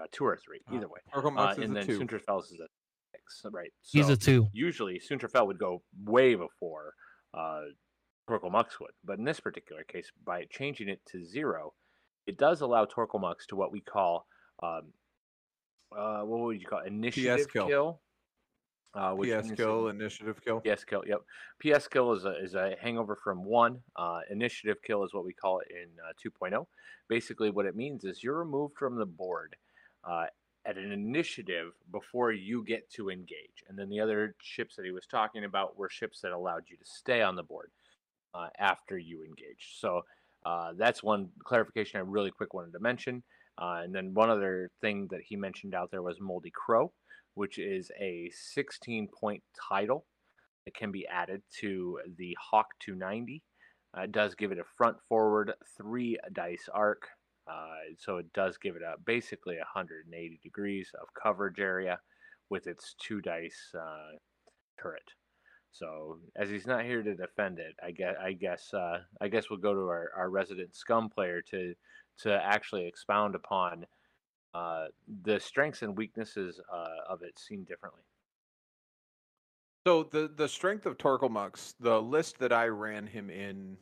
Uh, two or three, uh, either way. Torkil Mux uh, is and a then two. Soontir Fel is a six, right? So He's a two. Usually, Soontir Fel would go way before uh, Torkil Mux would, but in this particular case, by changing it to zero, it does allow Torkil Mux to what we call um, uh, what would you call it? initiative PS kill. kill uh, which PS kill, initiative kill. PS kill. Yep. PS kill is a is a hangover from one. Uh, initiative kill is what we call it in uh, 2.0. Basically, what it means is you're removed from the board uh, at an initiative before you get to engage. And then the other ships that he was talking about were ships that allowed you to stay on the board uh, after you engage. So uh, that's one clarification I really quick wanted to mention. Uh, and then one other thing that he mentioned out there was Moldy Crow which is a 16 point title that can be added to the Hawk 290. Uh, it does give it a front forward three dice arc. Uh, so it does give it a basically 180 degrees of coverage area with its two dice uh, turret. So as he's not here to defend it, I guess I guess uh, I guess we'll go to our, our resident scum player to to actually expound upon uh, the strengths and weaknesses uh, of it seen differently. So the the strength of Torkil Mux, the list that I ran him in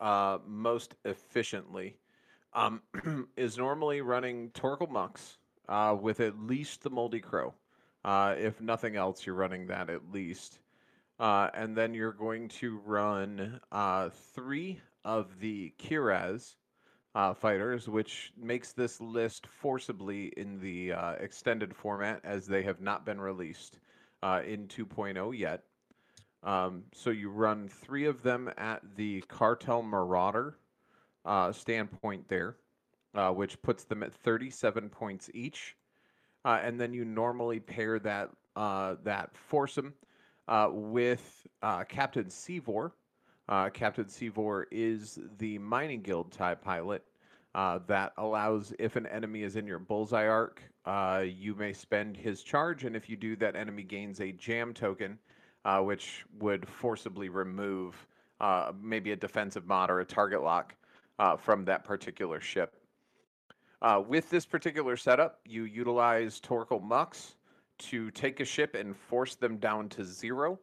uh, most efficiently, um, is normally running Torkil Mux uh, with at least the Moldy Crow. Uh, if nothing else, you're running that at least. Uh, and then you're going to run uh, three of the Kihraxz uh, fighters, which makes this list forcibly in the uh, extended format as they have not been released uh, in 2.0 yet. Um, so you run three of them at the Cartel Marauder uh, standpoint there, which puts them at 37 points each. And then you normally pair that that foursome with Captain Seevor, uh, Captain Seevor is the mining guild type pilot uh, that allows if an enemy is in your bullseye arc, uh, you may spend his charge, and if you do, that enemy gains a jam token, uh, which would forcibly remove uh, maybe a defensive mod or a target lock uh, from that particular ship. with this particular setup, you utilize Torkil Mux to take a ship and force them down to zero.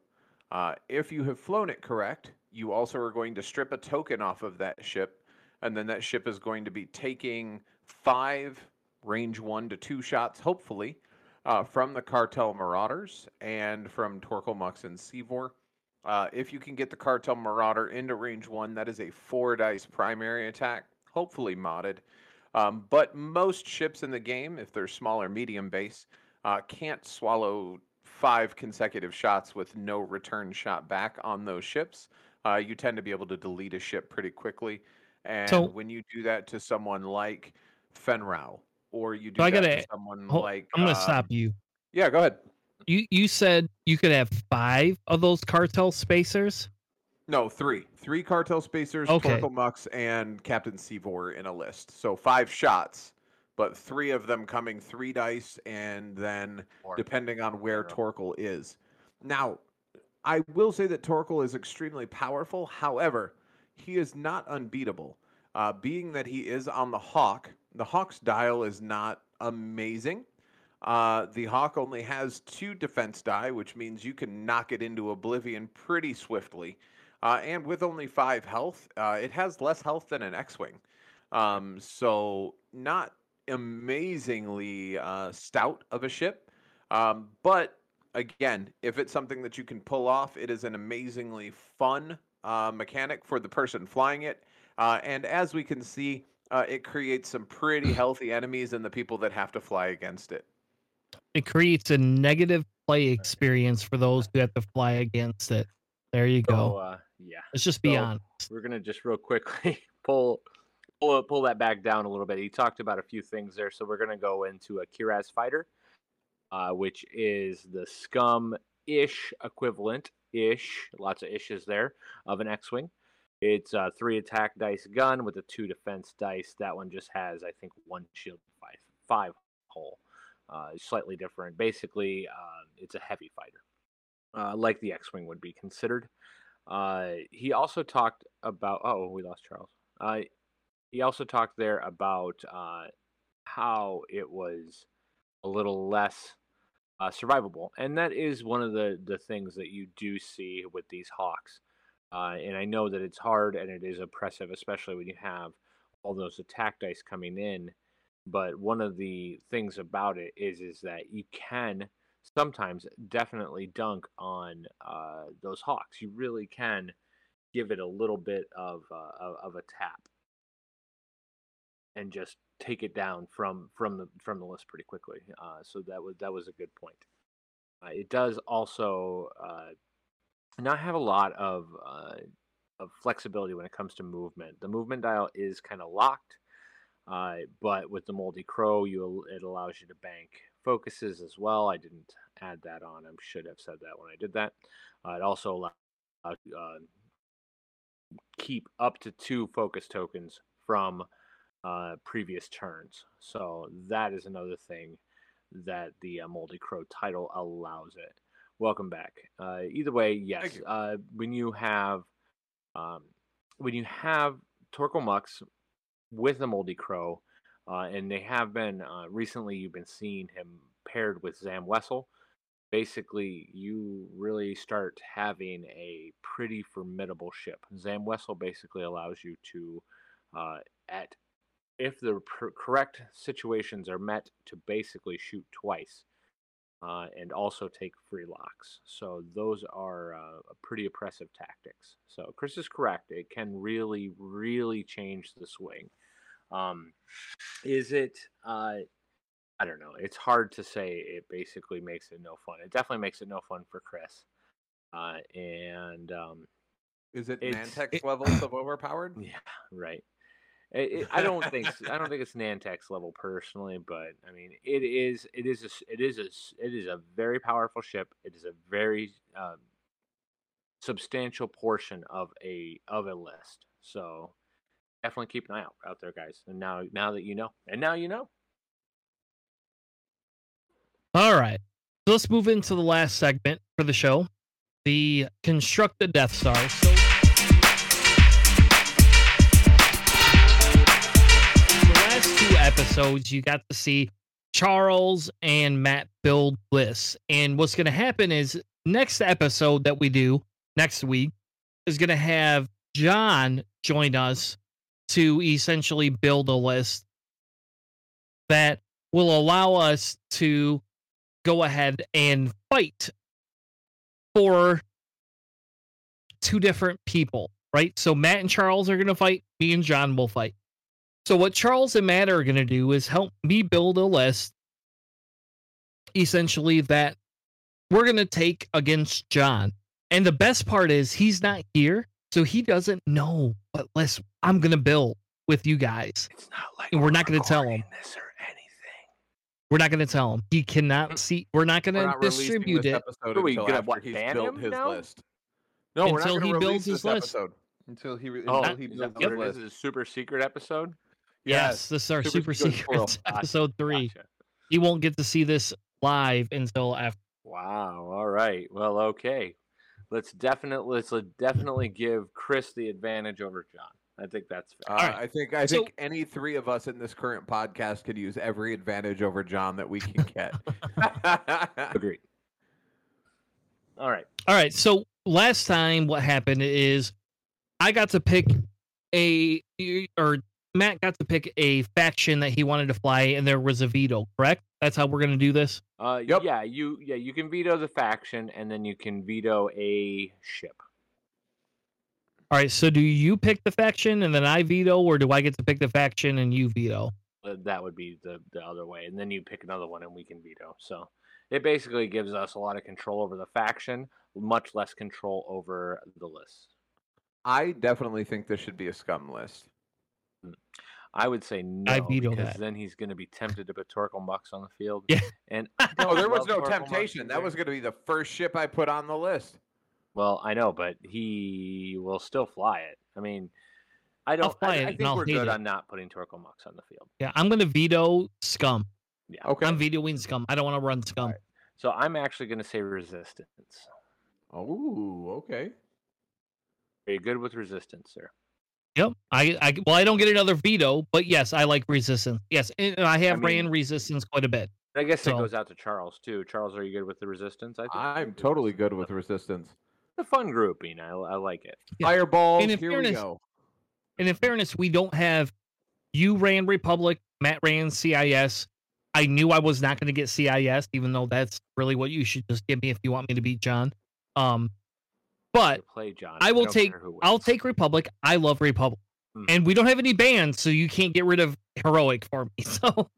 if you have flown it correct, you also are going to strip a token off of that ship, and then that ship is going to be taking five range one to two shots, hopefully, uh, from the Cartel Marauders and from Torkil Mux and Seevor. Uh, if you can get the Cartel Marauder into range one, that is a four dice primary attack, hopefully modded. Um, but most ships in the game, if they're small or medium base, uh, can't swallow five consecutive shots with no return shot back on those ships, uh, you tend to be able to delete a ship pretty quickly. And So- when you do that to someone like Fenn Rau, or you do I that gotta- to someone Hold- like, I'm gonna um, stop you. Yeah, go ahead. You you said you could have five of those cartel spacers. No, three. Three cartel spacers, Okay. Torkil Mux, and Captain Seevor in a list. So five shots, but three of them coming three dice, and then Or- depending on where. Torkil is. Now, I will say that Torkil is extremely powerful. However, he is not unbeatable. Uh, being that he is on the Hawk, the Hawk's dial is not amazing. Uh, the Hawk only has two defense die, which means you can knock it into oblivion pretty swiftly. Uh, and with only five health, uh, it has less health than an X-wing. Um, so not amazingly uh, stout of a ship, um, but again, if it's something that you can pull off, it is an amazingly fun uh, mechanic for the person flying it. Uh, and as we can see, uh, it creates some pretty healthy enemies and the people that have to fly against it. It creates a negative play experience for those who have to fly against it. There you So, go. uh, yeah, Let's just be so- honest. we're gonna just real quickly pull pull pull that back down a little bit. He talked about a few things there, so we're gonna go into a Kihraxz fighter, uh, which is the scum ish equivalent ish, lots of ishes there of an X-wing. It's a three attack dice gun with a two defense dice. That one just has, I think, one shield five five hole. Uh, slightly different. Basically, uh, it's a heavy fighter, uh, like the X-wing would be considered. Uh, he also talked about. Oh, we lost Charles. He also talked there about uh, how it was a little less uh, survivable, and that is one of the the things that you do see with these hawks. Uh, and I know that it's hard and it is oppressive, especially when you have all those attack dice coming in. But one of the things about it is is that you can sometimes definitely dunk on uh, those hawks. You really can give it a little bit of uh, of a tap and just take it down from from the from the list pretty quickly. Uh, so that was that was a good point. Uh, it does also uh, not have a lot of uh, of flexibility when it comes to movement. The movement dial is kind of locked, uh, but with the moldy crow, you it allows you to bank focuses as well. I didn't add that on. I should have said that when I did that. Uh, it also allows uh, keep up to two focus tokens from uh, previous turns. So that is another thing that the uh, Moldy Crow title allows it. Welcome back. Uh, either way, yes. you. Uh, when you have um, when you have Mux with the Moldy Crow, uh, and they have been uh, recently, you've been seeing him paired with Zam Wesell. Basically, you really start having a pretty formidable ship. Zam Wesell basically allows you to, uh, at if the pr- correct situations are met, to basically shoot twice, uh, and also take free locks. So those are uh, pretty oppressive tactics. So Chris is correct; it can really, really change the swing. Um, is it? Uh, I don't know. It's hard to say. It basically makes it no fun. It definitely makes it no fun for Chris. Uh, and um, Is it Nantex it- levels of overpowered? yeah, right. It, it, I don't think I don't think it's Nantex level personally, but I mean it is it is a it is a it is a very powerful ship. It is a very um, substantial portion of a of a list. So definitely keep an eye out out there, guys. And now now that you know, and now you know. All right. So let's move into the last segment for the show. The construct the Death Star. So episodes, you got to see Charles and Matt build Bliss. And what's going to happen is next episode that we do next week is going to have John join us to essentially build a list that will allow us to go ahead and fight for two different people, right? So Matt and Charles are going to fight, me and John will fight. So what Charles and Matt are going to do is help me build a list essentially that we're gonna take against John. And the best part is he's not here, so he doesn't know what list I'm gonna build with you guys. It's not like And we're not gonna tell him. this or anything. We're not gonna tell him. He cannot mm. see. We're not gonna distribute this it episode we until gonna, after what, he's built his now? list. No, we're not Until going he to builds release his this list. until he re- Oh, until he builds what his it is? list. It's a super secret episode. Yes, this is our Super super, secret episode three. Gotcha. He won't get to see this live until after. Wow. All right. Well, okay. Let's definitely let's uh, definitely give Chris the advantage over John. I think that's fair. Uh, Alright, I think I so- think any three of us in this current podcast could use every advantage over John that we can get. Agreed. All right. All right. So last time, what happened is I got to pick a or Matt got to pick a faction that he wanted to fly, and there was a veto. Correct? That's how we're gonna do this. Uh, Yep. Yeah, you yeah you can veto the faction, and then you can veto a ship. All right. So do you pick the faction and then I veto, or do I get to pick the faction and you veto? Uh, That would be the the other way, and then you pick another one, and we can veto. So it basically gives us a lot of control over the faction, much less control over the list. I definitely think this should be a scum list. Mm. I would say no I veto because that. then he's going to be tempted to put Torkil Mux on the field. Yeah. and Oh, there was no Torkil Mux temptation. That was going to be the first ship I put on the list. Well, I know, but he will still fly it. I mean, I don't. fly I, it I think we're hate good it. on not putting Torkil Mux on the field. Yeah, I'm gonna veto scum. Yeah. Okay. I'm vetoing scum. I don't want to run scum. Alright. So I'm actually going to say resistance. Oh, okay. Are you good with resistance, sir? Yep. I, I well, I don't get another veto, but yes, I like resistance. Yes, and I have ran mean- resistance quite a bit. I guess So- it goes out to Charles too. Charles, are you good with the resistance? I think I'm totally good with resistance. the fun grouping. I, I like it. Yeah. Fireballs, And in here we fairness- go. And in fairness, we don't have you ran Republic, Matt ran CIS. I knew I was not going to get CIS, even though that's really what you should just give me if you want me to beat John. Um, but You play John. I will don't take. I'll take Republic. I love Republic, Mhm. and we don't have any bans, so you can't get rid of heroic for me. So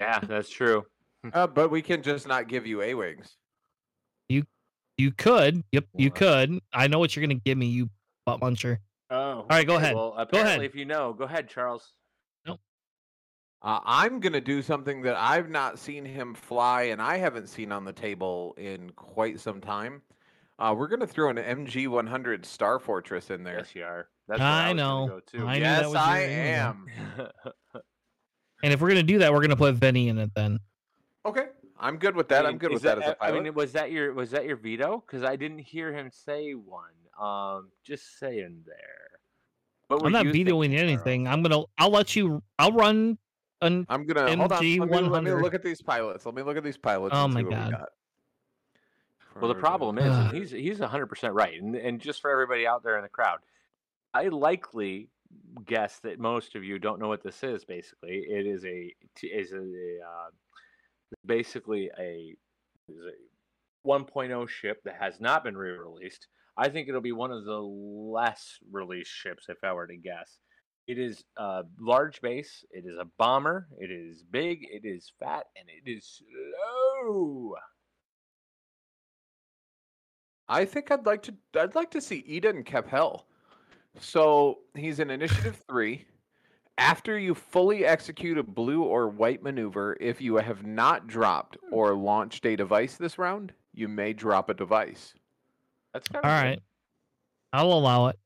Yeah, that's true. Uh, but we can just not give you A wings. you you could. Yep, you could. I know what you're going to give me, you butt muncher. Oh, all right, go ahead. Well, ahead. apparently, if you know, go ahead, Charles. Uh, I'm going to do something that I've not seen him fly and I haven't seen on the table in quite some time. Uh, we're going to throw an MG 100 Star Fortress in there. Yes, you are. That's where I was gonna know. Go too. I knew that yes, was I your aim. am. And if we're going to do that, we're going to put Vennie in it then. Okay. I'm good with that. I I'm mean, good is with that, as a I pilot. mean, was that your was that your veto? Because I didn't hear him say one. Um, just saying there. What were I'm not you vetoing anything. I'm gonna. I'll let you. I'll run. An, I'm gonna hold on. MG Let me, let me 100. look at these pilots. Let me look at these pilots. Oh and my see what God. We got. Well, the problem is, and he's he's 100 percent right, and and just for everybody out there in the crowd, I likely guess that most of you don't know what this is. Basically, it is a is a uh, basically a is a 1.0 ship that has not been re-released. I think it'll be one of the less released ships, if I were to guess. It is a large base. It is a bomber. It is big. It is fat, and it is slow. I think I'd like to. I'd like to see Edon Kappehl. So he's in Initiative Three. After you fully execute a blue or white maneuver, if you have not dropped or launched a device this round, you may drop a device. That's kind all of right. I'll allow it.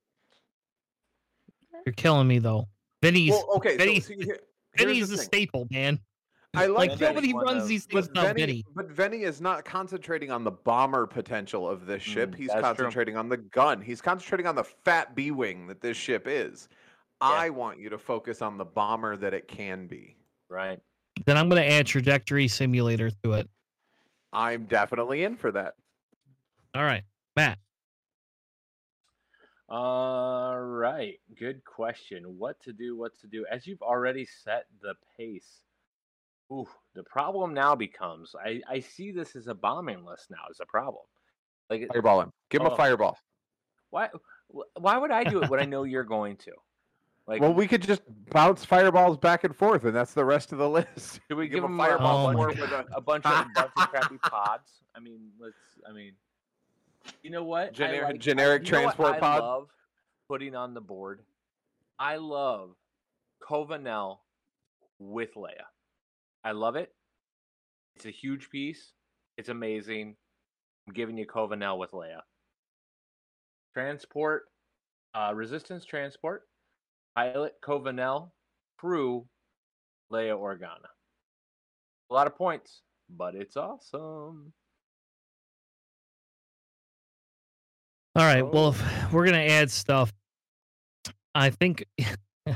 You're killing me though. Vinny's. Well, okay. Vinny- so see, here, Vinny's here's the the thing. staple, man. I like, Like Vinny. nobody One runs of- these things But without Vennie, Vinny. but Vennie is not concentrating on the bomber potential of this ship. Mm, He's that's true. concentrating on the gun. He's concentrating on the fat B wing that this ship is. I want you to focus on the bomber that it can be. right. Then I'm gonna add trajectory simulator to it. I'm definitely in for that. All right, Matt. All right. Good question. What to do? What to do? As you've already set the pace. Ooh, the problem now becomes I, I see this as a bombing list now as a problem. Like Fireball him. Give him Oh. a fireball. why why would I do it when I know you're going to? Like, Well, we could just bounce fireballs back and forth, and that's the rest of the list. should we give give a fireball a, Oh with a, a bunch of bunch of crappy pods? I mean, let's. I mean, you know what? I Gener- like- I- generic you know what transport I love putting on the board. I love Cova Nell with Leia. I love it. It's a huge piece. It's amazing. I'm giving you Cova Nell with Leia. Transport, uh, resistance transport, pilot Cova Nell, crew Leia Organa. A lot of points, but it's awesome. All right. Well, Oh. we're gonna add stuff, I think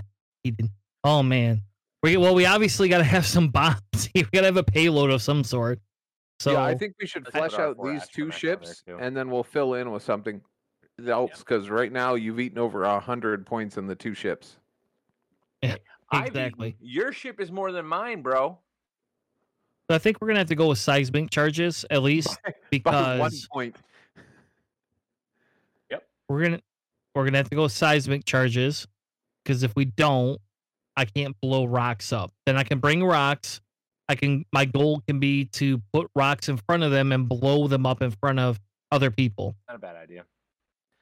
Edon. Oh man. We well, we obviously got to have some bombs. we got to have a payload of some sort. So yeah, I think we should flesh out these two astromech on there, ships, and then we'll fill in with something else. Because right now you've eaten over a hundred points in the two ships. I've eaten- Exactly. Your ship is more than mine, bro. I think we're gonna have to go with seismic charges at least By one because point. we're gonna we're gonna have to go with seismic charges because if we don't, I can't blow rocks up. Then I can bring rocks. I can my goal can be to put rocks in front of them and blow them up in front of other people. Not a bad idea.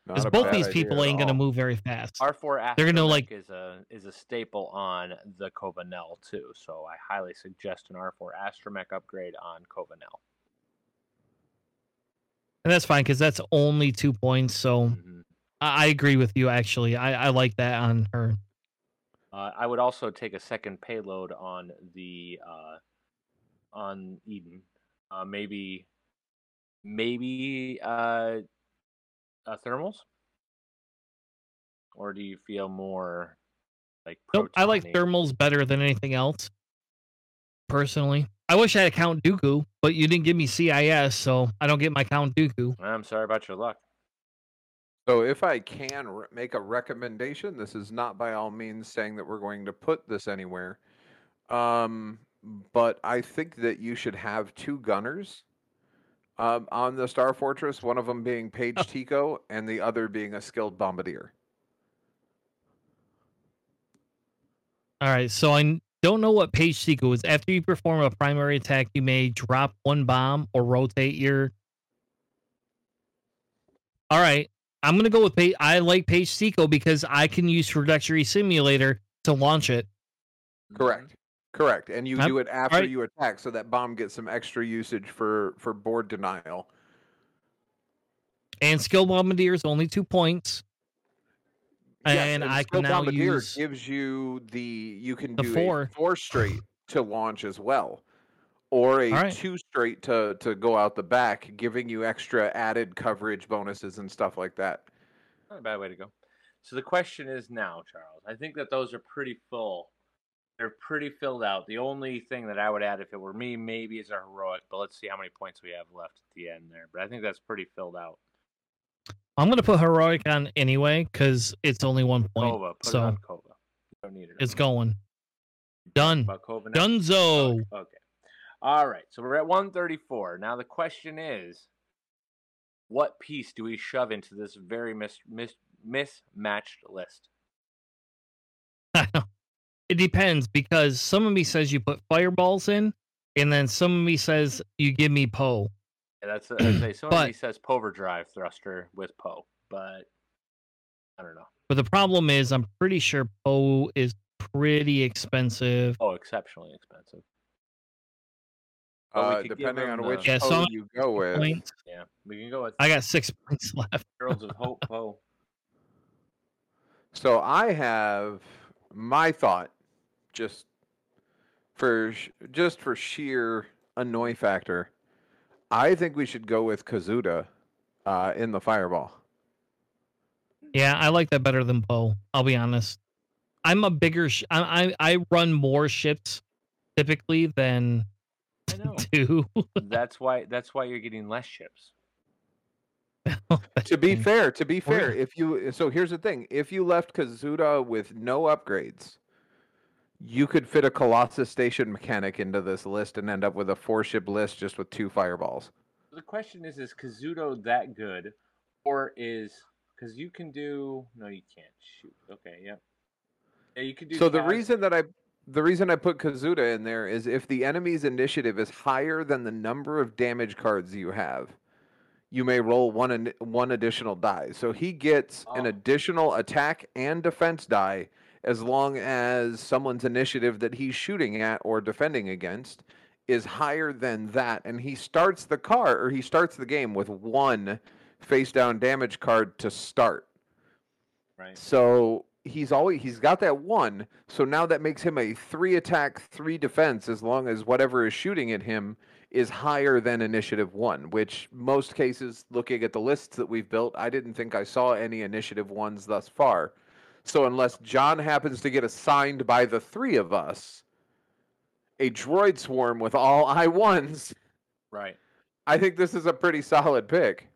Because both these people ain't gonna move very fast. R four They're gonna, like- is a is a staple on the Cova Nell too. So I highly suggest an R four Astromech upgrade on Cova Nell. And that's fine because that's only two points. So Mhm. I, I agree with you. Actually, I, I like that on her. Uh, I would also take a second payload on the uh, on Edon. Uh, maybe maybe uh, uh, thermals. Or do you feel more like Nope, I like thermals better than anything else. Personally, I wish I had Count Dooku, but you didn't give me CIS, so I don't get my Count Dooku. I'm sorry about your luck. So if I can re- make a recommendation, this is not by all means saying that we're going to put this anywhere. Um, but I think that you should have two gunners um, on the Star Fortress, one of them being Paige Tico and the other being a skilled bombardier. All right, so I don't know what Paige Tico is. After you perform a primary attack, you may drop one bomb or rotate your. All right, I'm gonna go with Paige. I like Paige Tico because I can use trajectory simulator to launch it. Correct. Correct. And you I'm- do it after right. you attack so that bomb gets some extra usage for for board denial. And skill bombardier is only two points. Yes, And I Skill can now Bombardier use gives you the you can the do four. four straight to launch as well, or a Alright. two straight to to go out the back, giving you extra added coverage bonuses and stuff like that. Not a bad way to go. So the question is now, Charles. I think that those are pretty full. They're pretty filled out. The only thing that I would add, if it were me, maybe is a heroic. But let's see how many points we have left at the end there. But I think that's pretty filled out. I'm gonna put heroic on anyway because it's only one point. Cova, put so it on Cova. You don't need it. it's going. Done. About Cova now? Dunzo. Okay. okay. All right. So we're at 134. Now the question is, what piece do we shove into this very mis- mis- mismatched list? it depends because some of me says you put fireballs in, and then some of me says you give me Poe. Yeah, that's I'd say somebody But- says Poverdrive thruster with Poe, but I don't know. But the problem is, I'm pretty sure Poe is pretty expensive. Oh, exceptionally expensive. But we Uh, depending on the- which Yeah, so- you go with. Points. Yeah, we can go with I got six points left. Girls of Hope Poe. So I have my thought, just for just for sheer annoy factor. I think we should go with Kazuda uh, in the fireball. Yeah, I like that better than Poe. I'll be honest. I'm a bigger. Sh- I, I I run more ships typically than I know. two. that's why. That's why you're getting less ships. To be fair, to be fair, if you so here's the thing: if you left Kazuda with no upgrades, you could fit a Colossus Station mechanic into this list and end up with a four ship list just with two fireballs. The question is: Is Kazuda that good, or is because you can do? No, you can't shoot. Okay, yep. Yeah, you could do. So the reason that I the reason I put Kazuda in there is if the enemy's initiative is higher than the number of damage cards you have, you may roll one an- one additional die. So he gets ah. an Oh. additional attack and defense die as long as someone's initiative that he's shooting at or defending against is higher than that and he starts the car or he starts the game with one face down damage card to start. right. So he's always he's got that one. So now that makes him a three attack, three defense, as long as whatever is shooting at him is higher than initiative one. Which most cases, looking at the lists that we've built, I didn't think I saw any initiative ones thus far. So unless John happens to get assigned by the three of us a droid swarm with all I ones, Right. I think this is a pretty solid pick.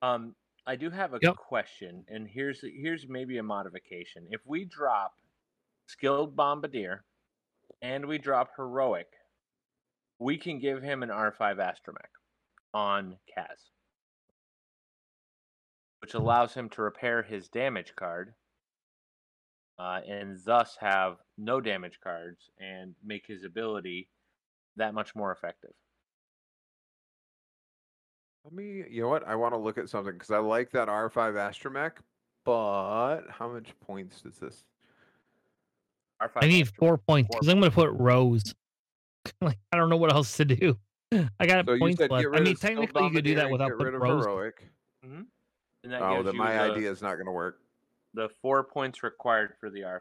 Um, I do have a Yep. question, and here's here's maybe a modification. If we drop skilled bombardier and we drop heroic, we can give him an R5 astromech on Kaz, which allows him to repair his damage card, uh, and thus have no damage cards and make his ability that much more effective. Let me, you know what? I want to look at something because I like that R5 Astromech, but how much points does this? R5 I need astromech. four points because I'm going to put Rose. like I don't know what else to do. I got So you points left. I mean, technically, you could do that without get putting rid of Rose. heroic. Mm-hmm. And that Oh, gives then my the- idea is not going to work the four points required for the R5.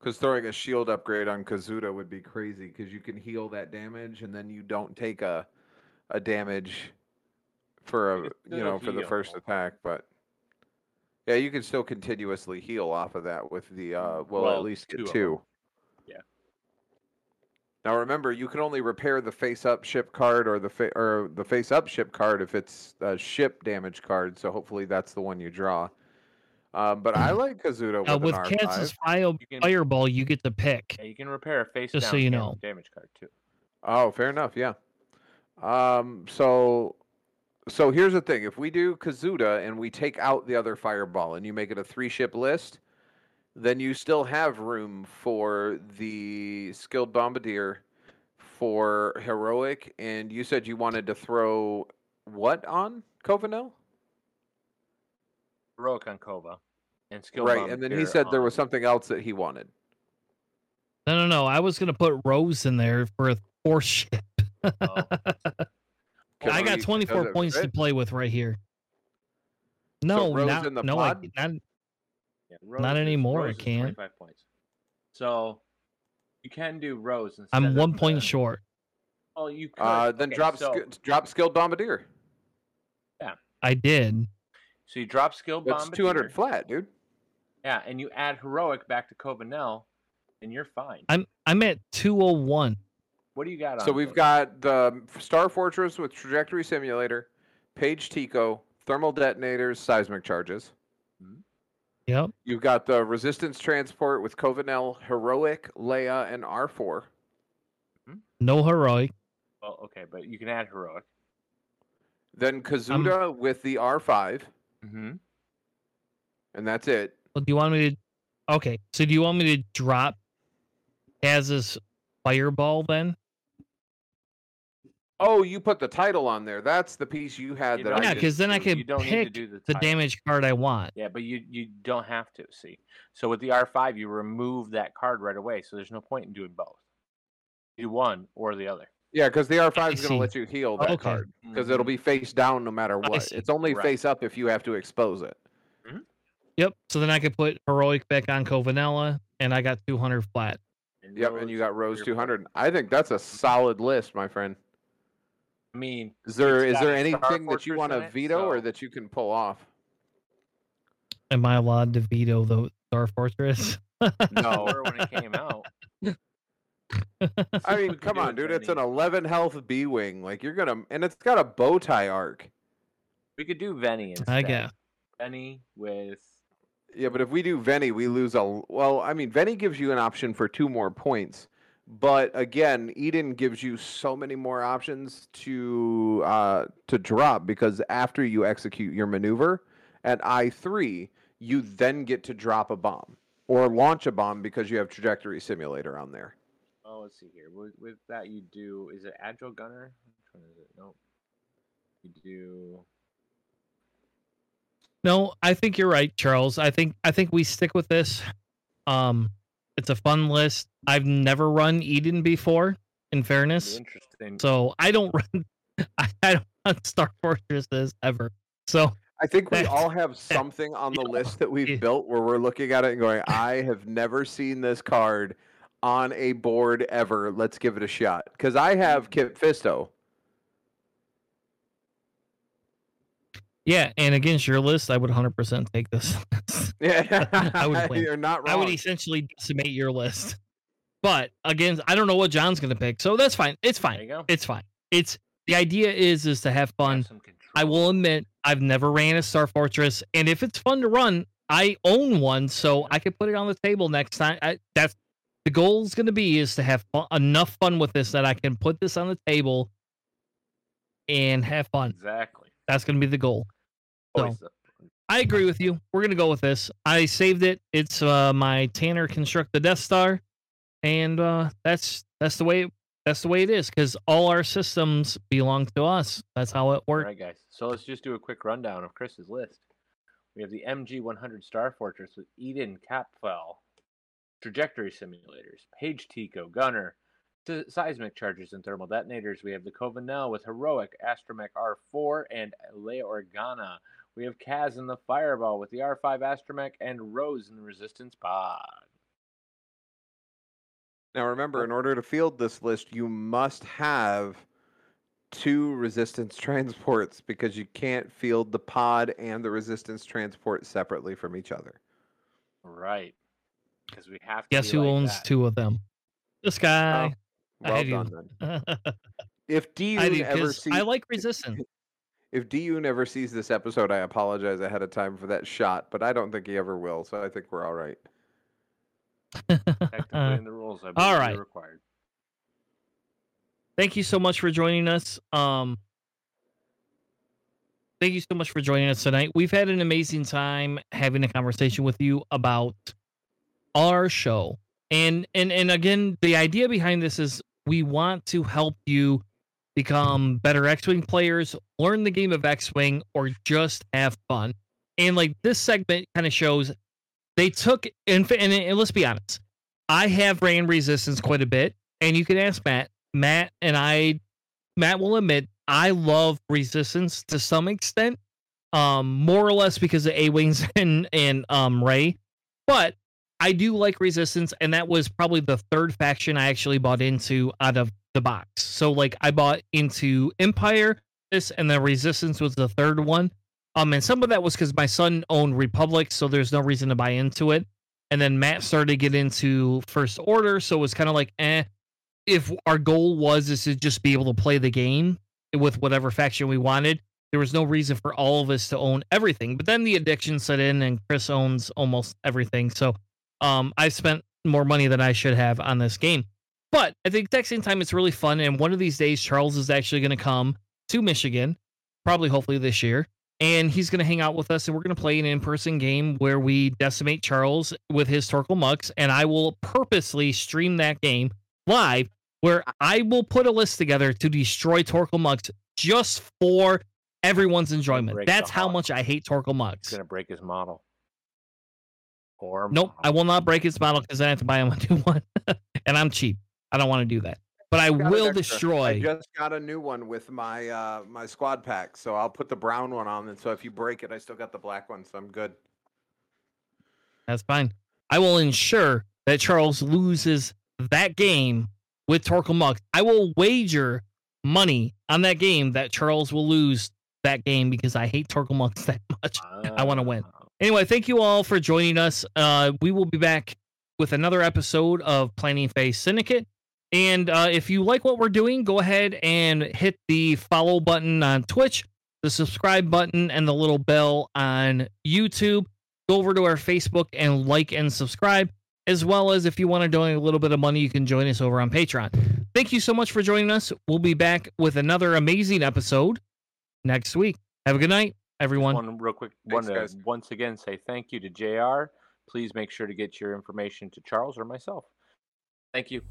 because throwing a shield upgrade on Kazuda would be crazy because you can heal that damage and then you don't take a a damage for a you still know for the first attack, but yeah, you can still continuously heal off of that with the uh well, Well, at least two get of 'em. two. Yeah. Now remember, you can only repair the face-up ship card or the fa- or the face-up ship card if it's a ship damage card. So hopefully that's the one you draw. Um, but I like Kazuda with, Uh, with R5. Kansas fire, You can- Fireball, you get the pick. Yeah, you can repair a face Just down so you know. damage card too. Oh, fair enough. Yeah. Um. So, so here's the thing: if we do Kazuda and we take out the other fireball, and you make it a three-ship list, then you still have room for the skilled bombardier, for heroic, and you said you wanted to throw what on Cova Nell? Heroic on Cova. And skill Right, and then he Bombardier said there was something else that he wanted. No, no, no. I was going to put Rose in there for a fourth ship. Oh. Can I got 24 points to play with right here. No, Rose not, in the no, I, not, Yeah, Rose Not anymore, I Rose is can't. points. So you can do Rose instead I'm of one point the- short. Oh, you could. Uh, then okay, drop so, sk- drop skilled bombardier. Yeah, I did. so you drop skill That's bomb. 200 flat, dude. Yeah, and you add heroic back to Cova Nell, and you're fine. I'm I'm at 201. What do you got on? So we've Cova Nell? got the Star Fortress with trajectory simulator, Paige Tico, thermal detonators, seismic charges. Hmm. Yep. You've got the resistance transport with Cova Nell, heroic, Leia, and R4. Hmm. No heroic. Well, okay, but you can add heroic. Then Kazuda um, with the R5, Mm-hmm. and that's it. Well, do you want me to? Okay. So do you want me to drop Kaz's fireball then? Oh, you put the title on there. That's the piece you had You that I Yeah, because then I do- could you don't need to pick do the, the damage card I want. Yeah, but you you don't have to see. So with the R5, you remove that card right away. So there's no point in doing both. Do one or the other. Yeah, because the R5 is going to let you heal that Okay. card because it'll mm-hmm. be face down no matter what. It's only Right. face up if you have to expose it. Mm-hmm. Yep. So then I could put heroic back on Covanella, and I got 200 flat. And Yep, and you got Rose 200. I think that's a solid list, my friend. I mean, Is there It's is there anything that you want to it, veto or that you can pull off? Am I allowed to veto the Star Fortress? No. or when it came out. I mean, come on, dude. It's an 11 health B wing. Like you're gonna, and it's got a bow tie arc. We could do Vennie instead. I guess. Vennie with Yeah, but if we do Vennie, we lose a. Well, I mean, Vennie gives you an option for two more points, but again, Edon gives you so many more options to uh, to drop because after you execute your maneuver at I three, you then get to drop a bomb. or launch a bomb because you have trajectory simulator on there. Oh, let's see here. With, with that, you do. Is it Agile Gunner? Which one is it? Nope. You do. No, I think you're right, Charles. I think I think we stick with this. Um, it's a fun list. I've never run Edon before, in fairness. Interesting. So I don't run. I, I don't run Star Fortresses ever. So I think we all have something on the list that we've built where we're looking at it and going, I have never seen this card on a board ever. Let's give it a shot. Because I have mm. Kit Fisto. Yeah, and against your list, I would 100% take this. Yeah, I would win. You're not wrong. I would essentially decimate your list. But again, I don't know what John's gonna pick, so that's fine. It's There fine. you go. It's fine. It's the idea is is to have Have fun. some control. I will admit I've never ran a Star Fortress, and if it's fun to run, I own one, so I could put it on the table next time. I, that's the goal is going to be is to have fun, enough fun with this that I can put this on the table and have fun. Exactly. That's going to be the goal. So- I agree with you. We're going to go with this. I saved it. It's uh, my Tanner construct the Death Star, and uh, that's that's the way that's the way it is because all our systems belong to us. That's how it works. right, guys. So let's just do a quick rundown of Chris's list. We have the MG 100 Star Fortress with Edon Kappehl, trajectory simulators, Paige Tico, Gunner, se- seismic charges and thermal detonators. We have the Cova Nell with Heroic, Astromech R4, and Leia Organa. We have Kaz in the Fireball with the R5 Astromech and Rose in the Resistance Pod. Now remember, in order to field this list, you must have two resistance transports because you can't field the pod and the resistance transport separately from each other. Right. Because we have to. Guess be who like owns that. two of them? This oh, guy. I Well you. done then. I If do Dune ever 'cause sees I like resistance. If DU never sees this episode, I apologize ahead of time for that shot, but I don't think he ever will, so I think we're all right. Technically in the rules, I believe all you're right. required. thank you so much for joining us. Um, thank you so much for joining us tonight. We've had an amazing time having a conversation with you about our show, and and and again, the idea behind this is we want to help you become better X-wing players, learn the game of X-wing, or just have fun. And like this segment kind of shows they took and, and, and let's be honest, I have ran resistance quite a bit, and you can ask Matt. Matt and I, Matt will admit I love resistance to some extent, um, more or less because of A wings and and um Rey, but I do like resistance, and that was probably the third faction I actually bought into out of the box. So like I bought into Empire, this, and then Resistance was the third one. Um, and some of that was because my son owned Republic, so there's no reason to buy into it. And then Matt started to get into First Order, so it was kind of like, eh. If our goal was is to just be able to play the game with whatever faction we wanted, there was no reason for all of us to own everything. But then the addiction set in, and Chris owns almost everything. So, um, I've spent more money than I should have on this game. But at the exact same time, it's really fun. And one of these days, Charles is actually going to come to Michigan, probably hopefully this year. And he's going to hang out with us and we're going to play an in person game where we decimate Charles with his Torkil Mux. And I will purposely stream that game live where I will put a list together to destroy Torkil Mux just for everyone's enjoyment. That's how much I hate Torkil It's Mux. gonna break his model. Or Nope, I will not break his model because I have to buy him a new one. and I'm cheap. I don't want to do that. But I will destroy. I just got a new one with my uh, my squad pack, so I'll put the brown one on, and so if you break it, I still got the black one, so I'm good. That's fine. I will ensure that Charles loses that game with Torkil Muck. I will wager money on that game that Charles will lose that game because I hate Torkil Mux that much. I wanna win. Ah, Anyway, thank you all for joining us. Uh, we will be back with another episode of Planning Phase Syndicate. And uh, if you like what we're doing, go ahead and hit the follow button on Twitch, the subscribe button, and the little bell on YouTube. Go over to our Facebook and like and subscribe, as well as if you want to donate a little bit of money, you can join us over on Patreon. Thank you so much for joining us. We'll be back with another amazing episode next week. Have a good night, everyone. One real quick. Thanks, one to guys. once again say thank you to Jr. please make sure to get your information to Charles or myself. Thank you.